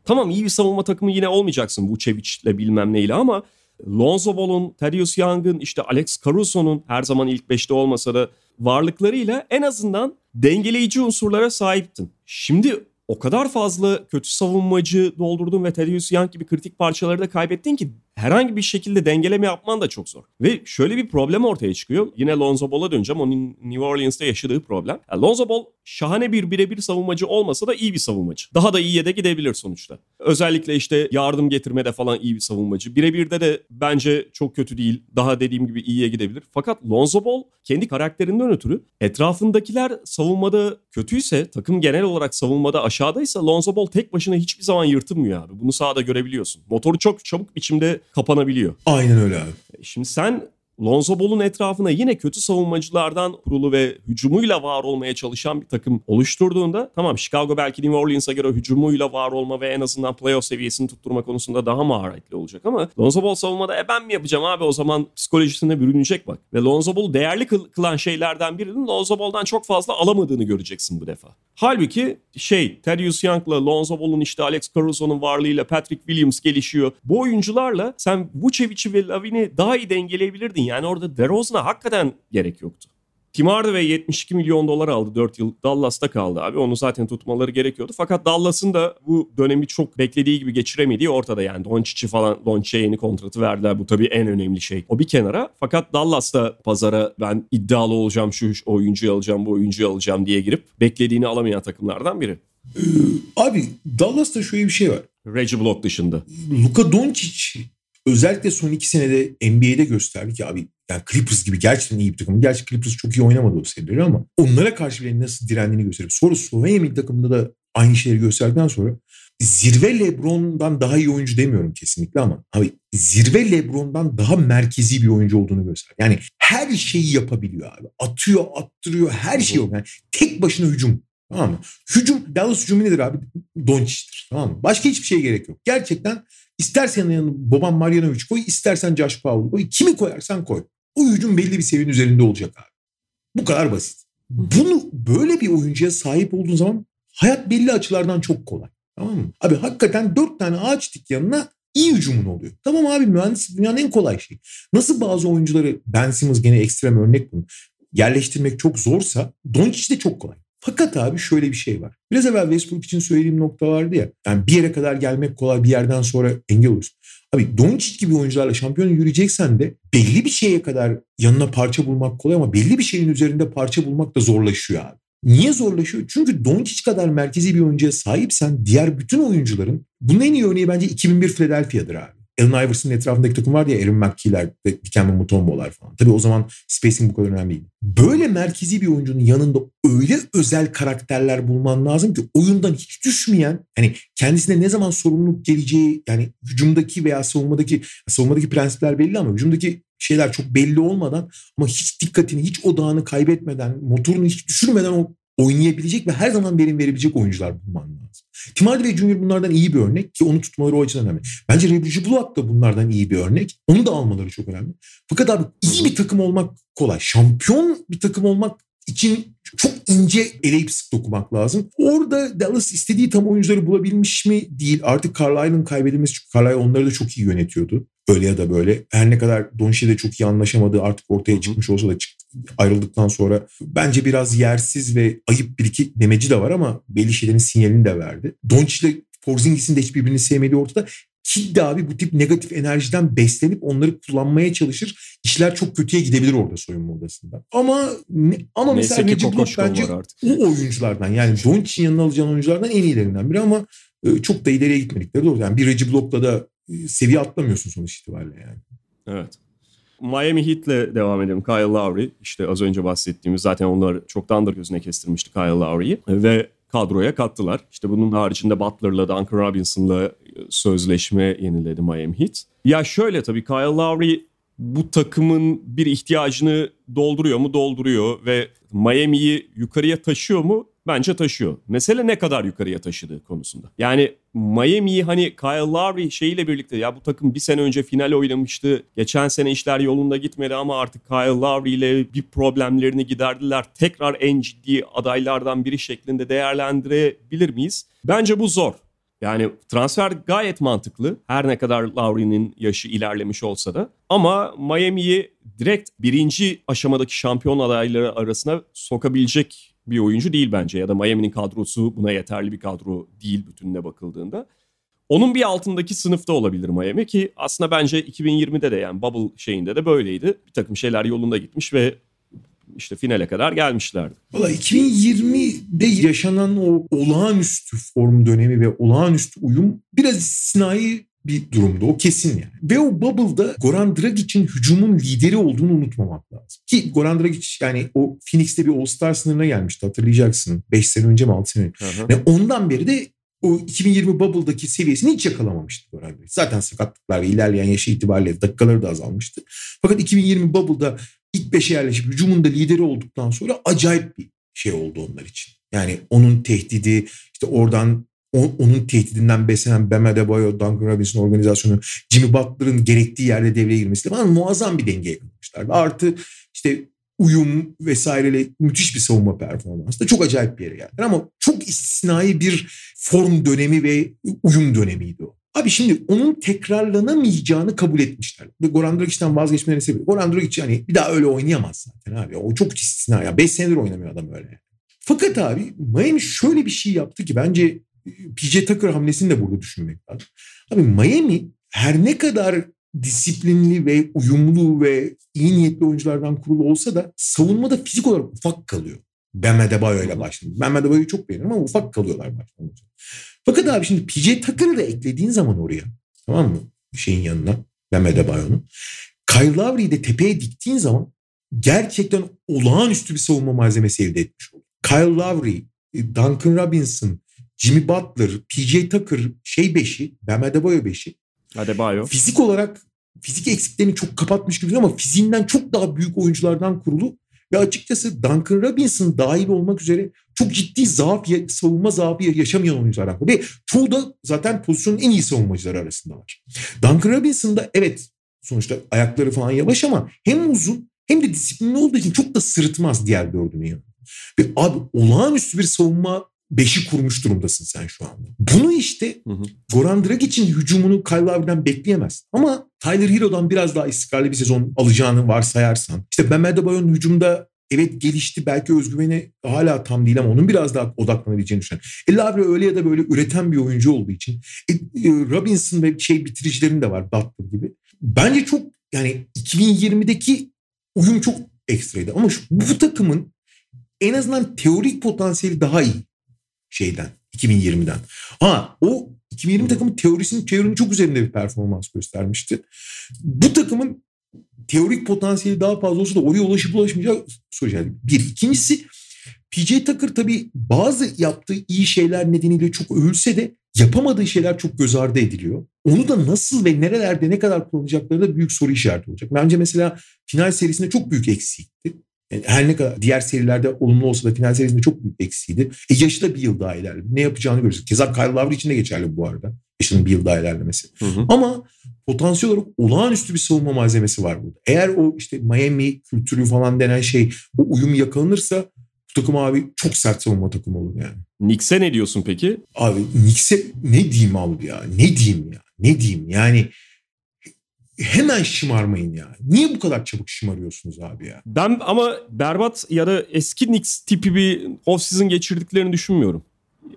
tamam iyi bir savunma takımı yine olmayacaksın Vucevic'le bilmem neyle ama Lonzo Ball'un, Thaddeus Young'ın, işte Alex Caruso'nun her zaman ilk beşte olmasa da varlıklarıyla en azından dengeleyici unsurlara sahiptin. Şimdi o kadar fazla kötü savunmacı doldurdun ve Thaddeus Young gibi kritik parçaları da kaybettin ki herhangi bir şekilde dengeleme yapman da çok zor. Ve şöyle bir problem ortaya çıkıyor. Yine Lonzo Ball'a döneceğim. Onun New Orleans'ta yaşadığı problem. Yani Lonzo Ball şahane bir birebir savunmacı olmasa da iyi bir savunmacı. Daha da iyiye de gidebilir sonuçta. Özellikle işte yardım getirmede falan iyi bir savunmacı. Birebirde de bence çok kötü değil. Daha dediğim gibi iyiye gidebilir. Fakat Lonzo Ball kendi karakterinden ötürü etrafındakiler savunmada kötüyse, takım genel olarak savunmada aşağıdaysa Lonzo Ball tek başına hiçbir zaman yırtınmıyor abi. Bunu sahada görebiliyorsun. Motoru çok çabuk biçimde kapanabiliyor. Aynen öyle abi. Şimdi sen Lonzo Ball'un etrafına yine kötü savunmacılardan kurulu ve hücumuyla var olmaya çalışan bir takım oluşturduğunda tamam Chicago belki New Orleans'a göre hücumuyla var olma ve en azından playoff seviyesini tutturma konusunda daha maharetli olacak ama Lonzo Ball savunmada e ben mi yapacağım abi o zaman psikolojisine bürünecek bak. Ve Lonzo Ball değerli kılan şeylerden birinin Lonzo Ball'dan çok fazla alamadığını göreceksin bu defa. Halbuki şey Thaddeus Young'la Lonzo Ball'un işte Alex Caruso'nun varlığıyla Patrick Williams gelişiyor. Bu oyuncularla sen Vucevic'i ve Lavin'i daha iyi dengeleyebilirdin. Yani orada DeRozan'a hakikaten gerek yoktu. Tim Hardaway 72 milyon dolar aldı 4 yıl Dallas'ta kaldı abi. Onu zaten tutmaları gerekiyordu. Fakat Dallas'ın da bu dönemi çok beklediği gibi geçiremediği ortada yani. Doncic'i falan Doncic'e yeni kontratı verdiler. Bu tabii en önemli şey. O bir kenara. Fakat Dallas'ta pazara ben iddialı olacağım şu oyuncuyu alacağım bu oyuncuyu alacağım diye girip beklediğini alamayan takımlardan biri. Ee, abi Dallas'ta şöyle bir şey var. Reggie Block dışında. Luka Doncic özellikle son iki senede NBA'de gösterdi ki abi yani Clippers gibi gerçekten iyi bir takım. Gerçi Clippers çok iyi oynamadı o serileri ama onlara karşı bile nasıl direndiğini gösteriyor. Sonra Slovenya milli takımında da aynı şeyleri gösterdikten sonra zirve Lebron'dan daha iyi oyuncu demiyorum kesinlikle ama abi zirve Lebron'dan daha merkezi bir oyuncu olduğunu göster. Yani her şeyi yapabiliyor abi. Atıyor, attırıyor, her şey yok. Yani tek başına hücum. Tamam mı? Hücum, Dallas hücumu nedir abi? Doncic'tir. Tamam mı? Başka hiçbir şeye gerek yok. Gerçekten istersen yanına Boban Marjanovic koy, istersen Josh Powell koy. Kimi koyarsan koy. O hücum belli bir seviyenin üzerinde olacak abi. Bu kadar basit. Bunu böyle bir oyuncuya sahip olduğun zaman hayat belli açılardan çok kolay. Tamam mı? Abi hakikaten dört tane ağaç dik yanına iyi hücumun oluyor. Tamam abi mühendislik dünyanın en kolay şeyi. Nasıl bazı oyuncuları Ben Simmons gene ekstrem örnek bunu yerleştirmek çok zorsa Doncic de çok kolay. Fakat abi şöyle bir şey var. Biraz evvel Westbrook için söylediğim nokta vardı ya. Yani bir yere kadar gelmek kolay bir yerden sonra engel olursun. Abi Doncic gibi oyuncularla şampiyon yürüyeceksen de belli bir şeye kadar yanına parça bulmak kolay ama belli bir şeyin üzerinde parça bulmak da zorlaşıyor abi. Niye zorlaşıyor? Çünkü Doncic kadar merkezi bir oyuncuya sahipsen diğer bütün oyuncuların bunun en iyi örneği bence 2001 Philadelphia'dır abi. Allen Iverson'ın etrafındaki takım vardı ya Aaron McKee'ler, Dikembe Mutombo'lar falan. Tabii o zaman spacing bu kadar önemli değil. Böyle merkezi bir oyuncunun yanında öyle özel karakterler bulman lazım ki oyundan hiç düşmeyen hani kendisine ne zaman sorumluluk geleceği yani hücumdaki veya savunmadaki savunmadaki prensipler belli ama hücumdaki şeyler çok belli olmadan ama hiç dikkatini, hiç odağını kaybetmeden, motorunu hiç düşürmeden o oynayabilecek ve her zaman verim verebilecek oyuncular bulman lazım. Tim Hardaway Jr. bunlardan iyi bir örnek ki onu tutmaları o açıdan önemli. Bence Reggie Bullock da bunlardan iyi bir örnek. Onu da almaları çok önemli. Fakat abi iyi bir takım olmak kolay. Şampiyon bir takım olmak için çok ince eleyip sık dokumak lazım. Orada Dallas istediği tam oyuncuları bulabilmiş mi değil. Artık Carlisle'ın kaybedilmesi çünkü Carlisle onları da çok iyi yönetiyordu. Öyle ya da böyle. Her ne kadar Doncic'le de çok iyi anlaşamadığı artık ortaya çıkmış olsa da ayrıldıktan sonra bence biraz yersiz ve ayıp bir iki demeci de var ama belli şeylerin sinyalini de verdi. Doncic ile Porzingis'in de hiçbirbirini sevmediği ortada. Kid abi bu tip negatif enerjiden beslenip onları kullanmaya çalışır. İşler çok kötüye gidebilir orada soyunma odasında. Ama ama Neyse mesela Reggie Block bence o oyunculardan yani Doncic'in yanına alacağın oyunculardan en iyilerinden biri ama e, çok da ileriye gitmedikleri doğru. Yani bir Reggie Block'la da seviye atlamıyorsun sonuç itibariyle yani. Evet. Miami Heat'le devam edelim. Kyle Lowry işte az önce bahsettiğimiz zaten onlar çoktandır gözüne kestirmişti Kyle Lowry'yi ve kadroya kattılar. İşte bunun haricinde Butler'la Duncan Robinson'la sözleşme yeniledi Miami Heat. Ya şöyle tabii Kyle Lowry bu takımın bir ihtiyacını dolduruyor mu? Dolduruyor ve Miami'yi yukarıya taşıyor mu? Bence taşıyor. Mesele ne kadar yukarıya taşıdığı konusunda. Yani Miami'yi hani Kyle Lowry şeyiyle birlikte ya bu takım bir sene önce final oynamıştı. Geçen sene işler yolunda gitmedi ama artık Kyle Lowry ile bir problemlerini giderdiler. Tekrar en ciddi adaylardan biri şeklinde değerlendirebilir miyiz? Bence bu zor. Yani transfer gayet mantıklı. Her ne kadar Lowry'nin yaşı ilerlemiş olsa da. Ama Miami'yi direkt birinci aşamadaki şampiyon adayları arasına sokabilecek bir oyuncu değil bence. Ya da Miami'nin kadrosu buna yeterli bir kadro değil bütününe bakıldığında. Onun bir altındaki sınıfta olabilir Miami ki aslında bence 2020'de de yani bubble şeyinde de böyleydi. Bir takım şeyler yolunda gitmiş ve işte finale kadar gelmişlerdi. Valla 2020'de yaşanan o olağanüstü form dönemi ve olağanüstü uyum biraz istisnai bir durumda. O kesin yani. Ve o bubble'da Goran Dragic'in hücumun lideri olduğunu unutmamak lazım. Ki Goran Dragic yani o Phoenix'te bir All-Star sınırına gelmişti hatırlayacaksın. 5 sene önce mi 6 sene önce. Ve ondan beri de o 2020 Bubble'daki seviyesini hiç yakalamamıştı Goran Dragic. Zaten sakatlıklar ve ilerleyen yaşı itibariyle dakikaları da azalmıştı. Fakat 2020 Bubble'da ilk 5'e yerleşip hücumunda lideri olduktan sonra acayip bir şey oldu onlar için. Yani onun tehdidi işte oradan onun tehdidinden beslenen Bam Adebayo, Duncan Robinson organizasyonu, Jimmy Butler'ın gerektiği yerde devreye girmesi falan muazzam bir denge yakalamışlardı. Artı işte uyum vesaireyle müthiş bir savunma performansı da çok acayip bir yere geldiler ama çok istisnai bir form dönemi ve uyum dönemiydi o. Abi şimdi onun tekrarlanamayacağını kabul etmişler. Ve Goran Dragic'ten vazgeçmelerine sebebi. Goran Dragic hani bir daha öyle oynayamaz zaten abi. O çok istisna ya. 5 senedir oynamıyor adam öyle. Fakat abi Miami şöyle bir şey yaptı ki bence PJ Tucker hamlesini de burada düşünmek lazım. Abi Miami her ne kadar disiplinli ve uyumlu ve iyi niyetli oyunculardan kurulu olsa da savunmada fizik olarak ufak kalıyor. Bam Adebayo ile başladı. Bam Adebayo'yu çok beğenirim ama ufak kalıyorlar başlangıçta. Fakat abi şimdi PJ Tucker'ı da eklediğin zaman oraya tamam mı? Şeyin yanına Bam Adebayo'nun. Kyle Lowry'i de tepeye diktiğin zaman gerçekten olağanüstü bir savunma malzemesi elde etmiş olur. Kyle Lowry, Duncan Robinson, Jimmy Butler, PJ Tucker şey beşi, Bam Adebayo beşi. Adebayo. Fizik olarak fizik eksiklerini çok kapatmış gibi ama fiziğinden çok daha büyük oyunculardan kurulu ve açıkçası Duncan Robinson dahil olmak üzere çok ciddi zaaf, savunma zaafı yaşamayan oyunculardan kurulu. Ve çoğu da zaten pozisyonun en iyi savunmacıları arasında var. Duncan Robinson da evet sonuçta ayakları falan yavaş ama hem uzun hem de disiplinli olduğu için çok da sırıtmaz diğer dördünün yanında. Ve abi olağanüstü bir savunma beşi kurmuş durumdasın sen şu anda. Bunu işte hı hı. Goran Dragic'in hücumunu Kyle Lowry'den bekleyemez. Ama Tyler Hero'dan biraz daha istikrarlı bir sezon alacağını varsayarsan. işte Ben Adebayo'nun hücumda evet gelişti belki özgüveni hala tam değil ama onun biraz daha odaklanabileceğini düşünüyorum. E Lavre öyle ya da böyle üreten bir oyuncu olduğu için e, e, Robinson ve şey bitiricilerin de var Butler gibi. Bence çok yani 2020'deki uyum çok ekstraydı ama şu, bu takımın en azından teorik potansiyeli daha iyi şeyden 2020'den. Ha o 2020 takımı teorisinin teorinin çok üzerinde bir performans göstermişti. Bu takımın teorik potansiyeli daha fazla olsa da oraya ulaşıp ulaşmayacağı soru işareti. Bir. ikincisi PJ Tucker tabii bazı yaptığı iyi şeyler nedeniyle çok övülse de yapamadığı şeyler çok göz ardı ediliyor. Onu da nasıl ve nerelerde ne kadar kullanacakları da büyük soru işareti olacak. Bence mesela final serisinde çok büyük eksikti. Yani her ne kadar diğer serilerde olumlu olsa da final serisinde çok büyük eksiğiydi. E yaşı da bir yıl daha ilerledi. Ne yapacağını görüyoruz. Keza Kyle Lowry için de geçerli bu arada. Yaşının bir yıl daha ilerlemesi. Hı hı. Ama potansiyel olarak olağanüstü bir savunma malzemesi var burada. Eğer o işte Miami kültürü falan denen şey o uyum yakalanırsa bu takım abi çok sert savunma takımı olur yani. Knicks'e ne diyorsun peki? Abi Knicks'e ne diyeyim abi ya? Ne diyeyim ya? Ne diyeyim? Yani hemen şımarmayın ya. Niye bu kadar çabuk şımarıyorsunuz abi ya? Ben ama berbat ya da eski Knicks tipi bir off-season geçirdiklerini düşünmüyorum.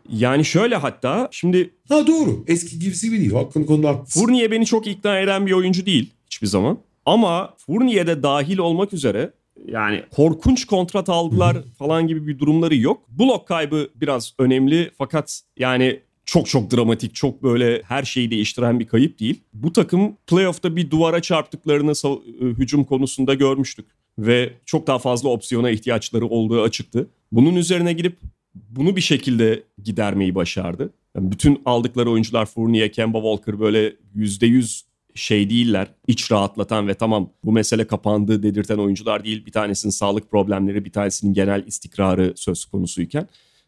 Yani şöyle hatta şimdi Ha doğru. Eski gibisi gibi değil. Hakkın konuda haklısın. Fournier beni çok ikna eden bir oyuncu değil hiçbir zaman. Ama Fournier de dahil olmak üzere yani korkunç kontrat aldılar falan gibi bir durumları yok. Blok kaybı biraz önemli fakat yani çok çok dramatik, çok böyle her şeyi değiştiren bir kayıp değil. Bu takım playoff'ta bir duvara çarptıklarını e, hücum konusunda görmüştük. Ve çok daha fazla opsiyona ihtiyaçları olduğu açıktı. Bunun üzerine gidip bunu bir şekilde gidermeyi başardı. Yani bütün aldıkları oyuncular Fournier, Kemba Walker böyle %100 şey değiller. İç rahatlatan ve tamam bu mesele kapandı dedirten oyuncular değil. Bir tanesinin sağlık problemleri, bir tanesinin genel istikrarı söz konusuyken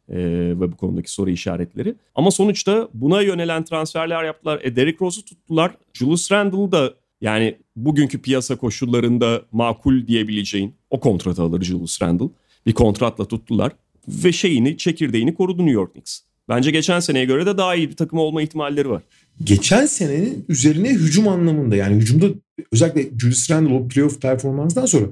e, ve bu konudaki soru işaretleri. Ama sonuçta buna yönelen transferler yaptılar. E, Derrick Rose'u tuttular. Julius Randle da yani bugünkü piyasa koşullarında makul diyebileceğin o kontratı alır Julius Randle. Bir kontratla tuttular ve şeyini, çekirdeğini korudu New York Knicks. Bence geçen seneye göre de daha iyi bir takım olma ihtimalleri var. geçen senenin üzerine hücum anlamında yani hücumda özellikle Julius Randle o playoff performansından sonra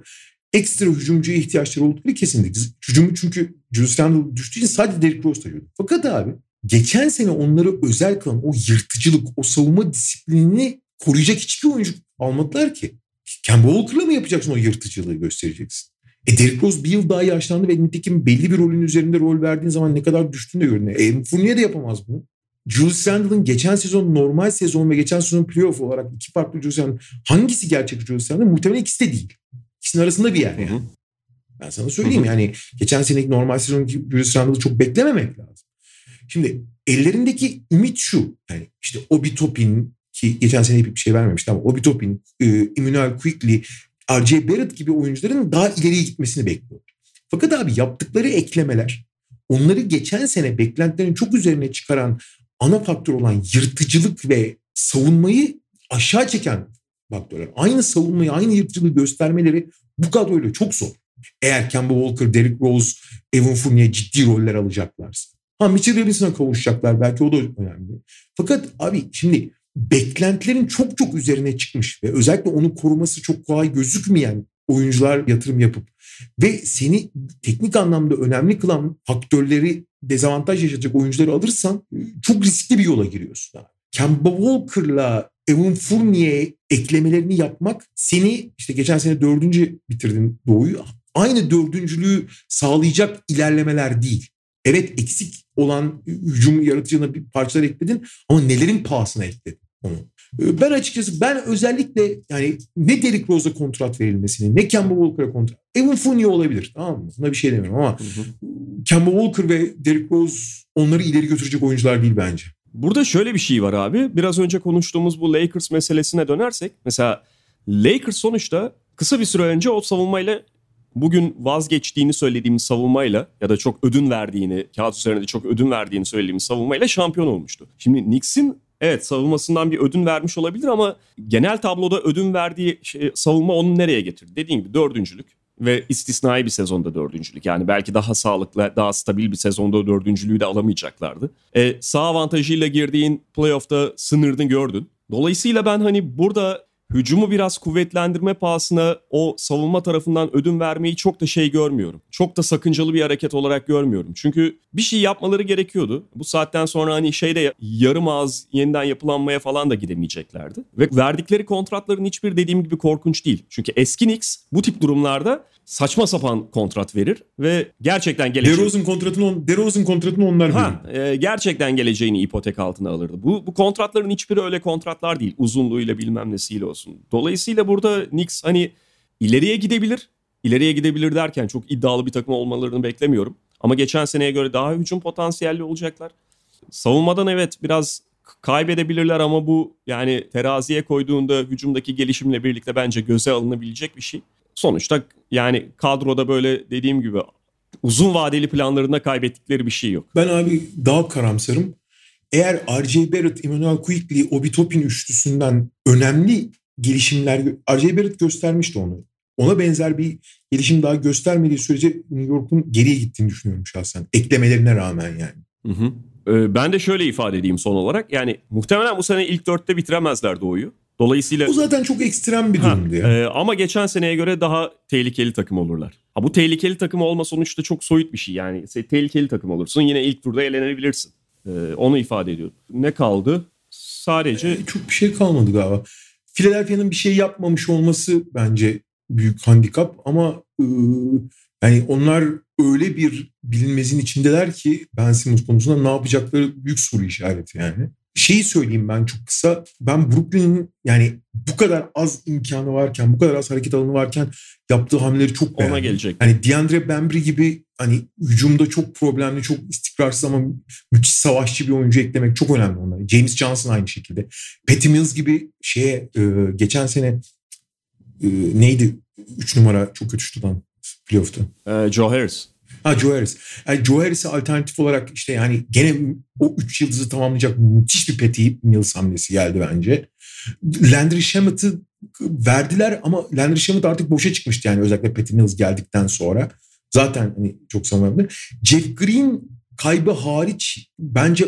ekstra hücumcuya ihtiyaçları oldukları kesinlikle. Hücumu çünkü Julius Randle düştüğü için sadece Derrick Rose taşıyordu. Fakat abi geçen sene onları özel kılan o yırtıcılık, o savunma disiplinini koruyacak hiçbir oyuncu almadılar ki. Kemba Walker'la mı yapacaksın o yırtıcılığı göstereceksin? E Derrick Rose bir yıl daha yaşlandı ve nitekim belli bir rolün üzerinde rol verdiğin zaman ne kadar düştüğünü de görünüyor. E Fournier de yapamaz bunu. Julius Randle'ın geçen sezon normal sezon ve geçen sezon playoff olarak iki farklı Julius Randle. Hangisi gerçek Julius Randle? Muhtemelen ikisi de değil. İkisinin arasında bir yer yani. Hı hı. Ben sana söyleyeyim yani geçen seneki normal sezonki Julius Randle'ı çok beklememek lazım. Şimdi ellerindeki ümit şu. Yani işte Obi Toppin ki geçen sene bir şey vermemişti ama Obi Toppin, e, Emmanuel Quickly, R.J. Barrett gibi oyuncuların daha ileriye gitmesini bekliyor. Fakat abi yaptıkları eklemeler onları geçen sene beklentilerin çok üzerine çıkaran ana faktör olan yırtıcılık ve savunmayı aşağı çeken faktörler. Aynı savunmayı, aynı yırtıcılığı göstermeleri bu kadroyla çok zor. Eğer Kemba Walker, Derrick Rose, Evan Fournier ciddi roller alacaklarsa. Ha Mitchell Robinson'a kavuşacaklar belki o da önemli. Fakat abi şimdi beklentilerin çok çok üzerine çıkmış ve özellikle onu koruması çok kolay gözükmeyen oyuncular yatırım yapıp ve seni teknik anlamda önemli kılan faktörleri dezavantaj yaşayacak oyuncuları alırsan çok riskli bir yola giriyorsun. Abi. Kemba Walker'la Evan Fournier eklemelerini yapmak seni işte geçen sene dördüncü bitirdin Doğu'yu. Aynı dördüncülüğü sağlayacak ilerlemeler değil. Evet eksik olan hücum yaratıcına bir parçalar ekledin ama nelerin pahasına ekledin onu. Ben açıkçası ben özellikle yani ne Derrick Rose'a kontrat verilmesini ne Kemba Walker'a kontrat. Evan Fournier olabilir tamam mı? Buna bir şey demiyorum ama Kemba Walker ve Derrick Rose onları ileri götürecek oyuncular değil bence. Burada şöyle bir şey var abi. Biraz önce konuştuğumuz bu Lakers meselesine dönersek. Mesela Lakers sonuçta kısa bir süre önce o savunmayla bugün vazgeçtiğini söylediğimiz savunmayla ya da çok ödün verdiğini, kağıt üzerinde çok ödün verdiğini söylediğimiz savunmayla şampiyon olmuştu. Şimdi Knicks'in evet savunmasından bir ödün vermiş olabilir ama genel tabloda ödün verdiği şey, savunma onu nereye getirdi? Dediğim gibi dördüncülük ve istisnai bir sezonda dördüncülük. Yani belki daha sağlıklı, daha stabil bir sezonda dördüncülüğü de alamayacaklardı. E, sağ avantajıyla girdiğin playoff'ta sınırdın gördün. Dolayısıyla ben hani burada hücumu biraz kuvvetlendirme pahasına o savunma tarafından ödün vermeyi çok da şey görmüyorum. Çok da sakıncalı bir hareket olarak görmüyorum. Çünkü bir şey yapmaları gerekiyordu. Bu saatten sonra hani şeyde yarım ağız yeniden yapılanmaya falan da gidemeyeceklerdi. Ve verdikleri kontratların hiçbir dediğim gibi korkunç değil. Çünkü eski Knicks bu tip durumlarda saçma sapan kontrat verir ve gerçekten geleceği... DeRozan kontratını, on, DeRozan kontratını onlar ha, e, gerçekten geleceğini ipotek altına alırdı. Bu, bu kontratların hiçbiri öyle kontratlar değil. Uzunluğuyla bilmem nesiyle olsun. Dolayısıyla burada Knicks hani ileriye gidebilir. İleriye gidebilir derken çok iddialı bir takım olmalarını beklemiyorum. Ama geçen seneye göre daha hücum potansiyelli olacaklar. Savunmadan evet biraz kaybedebilirler ama bu yani teraziye koyduğunda hücumdaki gelişimle birlikte bence göze alınabilecek bir şey. Sonuçta yani kadroda böyle dediğim gibi uzun vadeli planlarında kaybettikleri bir şey yok. Ben abi daha karamsarım. Eğer R.J. Barrett, Emmanuel Quickly, Obi Toppin üçlüsünden önemli gelişimler R.J. Barrett göstermişti onu. Ona benzer bir gelişim daha göstermediği sürece New York'un geriye gittiğini düşünüyorum şahsen. Eklemelerine rağmen yani. Hı hı. Ee, ben de şöyle ifade edeyim son olarak. Yani muhtemelen bu sene ilk dörtte bitiremezler Doğu'yu. Dolayısıyla... Bu zaten çok ekstrem bir durumdu ya. E, ama geçen seneye göre daha tehlikeli takım olurlar. Ha, bu tehlikeli takım olma sonuçta çok soyut bir şey. Yani tehlikeli takım olursun yine ilk turda elenebilirsin. E, onu ifade ediyorum. Ne kaldı? Sadece... E, çok bir şey kalmadı galiba. Philadelphia'nın bir şey yapmamış olması bence büyük handikap ama e, yani onlar öyle bir bilinmezin içindeler ki Ben Simmons konusunda ne yapacakları büyük soru işareti yani. Şeyi söyleyeyim ben çok kısa. Ben Brooklyn'in yani bu kadar az imkanı varken, bu kadar az hareket alanı varken yaptığı hamleleri çok beğendim. Ona gelecek. Hani DeAndre Bembry gibi hani hücumda çok problemli, çok istikrarsız ama müthiş savaşçı bir oyuncu eklemek çok önemli onlara. James Johnson aynı şekilde. Patty Mills gibi şeye e, geçen sene e, neydi 3 numara çok kötü şutudan playoff'ta. Ee, Joe Harris. Ha Joe Harris. Yani Joe Harris'e alternatif olarak işte yani gene o 3 yıldızı tamamlayacak müthiş bir Patty Mills hamlesi geldi bence. Landry Shamet'ı verdiler ama Landry Shamet artık boşa çıkmıştı yani özellikle Patty Mills geldikten sonra. Zaten hani çok zamanlı. Jeff Green kaybı hariç bence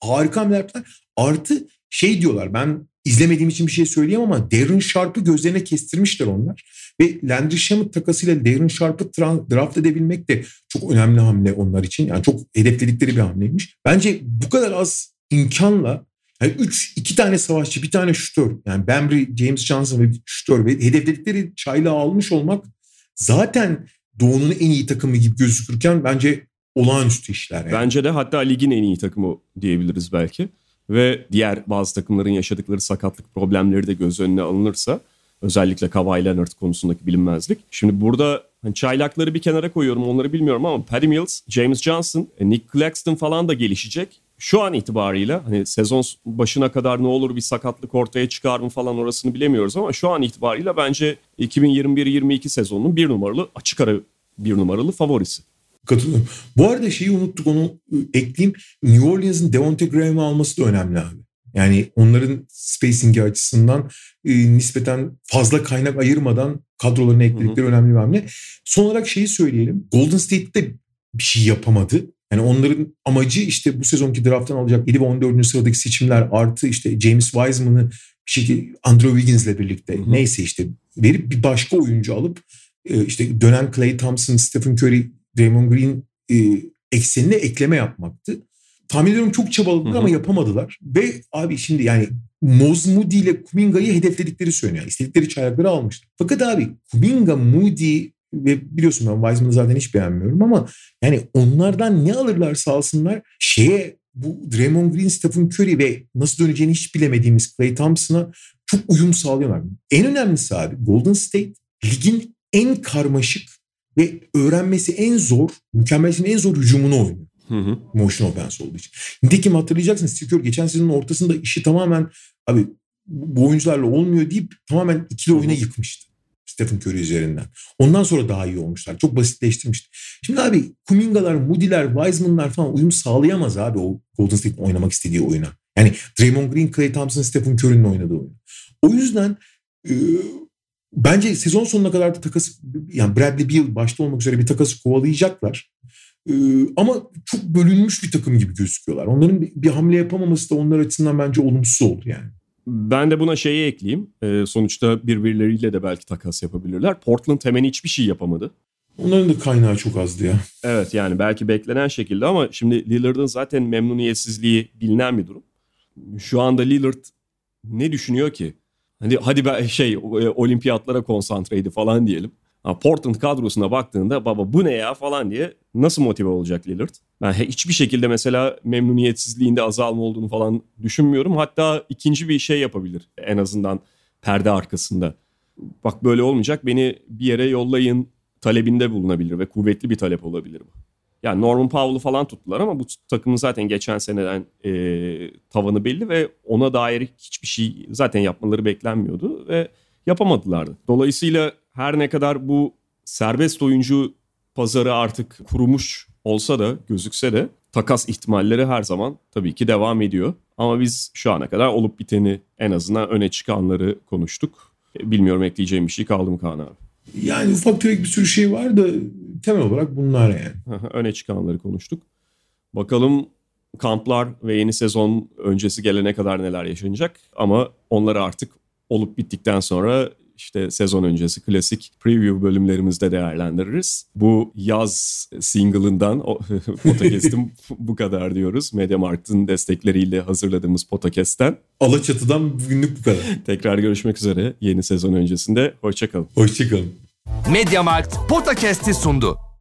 harika hamle yaptılar. Artı şey diyorlar ben izlemediğim için bir şey söyleyemem ama Darren Sharp'ı gözlerine kestirmişler onlar. Ve Landry Shamet takasıyla Darren Sharp'ı draft edebilmek de çok önemli hamle onlar için. Yani çok hedefledikleri bir hamleymiş. Bence bu kadar az imkanla yani üç, iki tane savaşçı, bir tane şutör. Yani Bembry, James Johnson ve şutör ve hedefledikleri çayla almış olmak zaten Doğu'nun en iyi takımı gibi gözükürken bence olağanüstü işler. Yani. Bence de hatta ligin en iyi takımı diyebiliriz belki. Ve diğer bazı takımların yaşadıkları sakatlık problemleri de göz önüne alınırsa özellikle Kawhi Leonard konusundaki bilinmezlik. Şimdi burada hani çaylakları bir kenara koyuyorum onları bilmiyorum ama Patty Mills, James Johnson, Nick Claxton falan da gelişecek. Şu an itibarıyla hani sezon başına kadar ne olur bir sakatlık ortaya çıkar mı falan orasını bilemiyoruz ama şu an itibarıyla bence 2021-22 sezonunun bir numaralı açık ara bir numaralı favorisi. Katılıyorum. Bu arada şeyi unuttuk onu ekleyeyim. New Orleans'ın Devontae Graham'ı alması da önemli abi. Yani onların spacing'i açısından e, nispeten fazla kaynak ayırmadan kadrolarına ekledikleri hı hı. önemli bir hamle. Son olarak şeyi söyleyelim. Golden State'de bir şey yapamadı. Yani onların amacı işte bu sezonki drafttan alacak 7 ve 14. sıradaki seçimler artı işte James Wiseman'ı bir şekilde Andrew Wiggins'le birlikte hı hı. neyse işte verip bir başka oyuncu alıp e, işte dönen Clay Thompson, Stephen Curry, Draymond Green e, eksenine ekleme yapmaktı. Tahmin ediyorum çok çabaladılar ama yapamadılar. Ve abi şimdi yani Moz Moody ile Kuminga'yı hedefledikleri söyleniyor. İstedikleri çaylakları almışlar. Fakat abi Kuminga, Moody ve biliyorsun ben Wiseman'ı zaten hiç beğenmiyorum ama yani onlardan ne alırlarsa alsınlar şeye bu Draymond Green, Stephen Curry ve nasıl döneceğini hiç bilemediğimiz Clay Thompson'a çok uyum sağlıyorlar. En önemlisi abi Golden State ligin en karmaşık ve öğrenmesi en zor, mükemmelsin en zor hücumunu oynuyor. Hı hı. Motion offense olduğu için. Nitekim hatırlayacaksın Steve geçen sezonun ortasında işi tamamen abi bu oyuncularla olmuyor deyip tamamen ikili oyuna yıkmıştı. Stephen Curry üzerinden. Ondan sonra daha iyi olmuşlar. Çok basitleştirmişti. Şimdi abi Kuminga'lar, Moody'ler, Wiseman'lar falan uyum sağlayamaz abi o Golden State'in oynamak istediği oyuna. Yani Draymond Green, Clay Thompson, Stephen Curry'nin oynadığı oyun. O yüzden e, bence sezon sonuna kadar da takas yani Bradley Beal başta olmak üzere bir takası kovalayacaklar. Ee, ama çok bölünmüş bir takım gibi gözüküyorlar. Onların bir, bir hamle yapamaması da onlar açısından bence olumsuz oldu yani. Ben de buna şeyi ekleyeyim. Ee, sonuçta birbirleriyle de belki takas yapabilirler. Portland hemen hiçbir şey yapamadı. Onların da kaynağı çok azdı ya. Evet yani belki beklenen şekilde ama şimdi Lillard'ın zaten memnuniyetsizliği bilinen bir durum. Şu anda Lillard ne düşünüyor ki? Hani hadi ben şey e, olimpiyatlara konsantreydi falan diyelim. Portland kadrosuna baktığında baba bu ne ya falan diye nasıl motive olacak Lillard? Ben hiçbir şekilde mesela memnuniyetsizliğinde azalma olduğunu falan düşünmüyorum. Hatta ikinci bir şey yapabilir en azından perde arkasında. Bak böyle olmayacak beni bir yere yollayın talebinde bulunabilir ve kuvvetli bir talep olabilir bu. Yani Norman Powell'ı falan tuttular ama bu takımın zaten geçen seneden e, tavanı belli ve ona dair hiçbir şey zaten yapmaları beklenmiyordu ve yapamadılardı. Dolayısıyla her ne kadar bu serbest oyuncu pazarı artık kurumuş olsa da gözükse de takas ihtimalleri her zaman tabii ki devam ediyor. Ama biz şu ana kadar olup biteni en azından öne çıkanları konuştuk. Bilmiyorum ekleyeceğim bir şey kaldı mı Kaan abi? Yani ufak tefek bir sürü şey var da temel olarak bunlar yani. öne çıkanları konuştuk. Bakalım kamplar ve yeni sezon öncesi gelene kadar neler yaşanacak. Ama onları artık olup bittikten sonra işte sezon öncesi klasik preview bölümlerimizde değerlendiririz. Bu yaz single'ından podcast'im bu kadar diyoruz. Mediamarkt'ın destekleriyle hazırladığımız podcast'ten. Alaçatı'dan bugünlük bu kadar. Tekrar görüşmek üzere yeni sezon öncesinde. Hoşçakalın. Hoşçakalın. Mediamarkt Podcast'i sundu.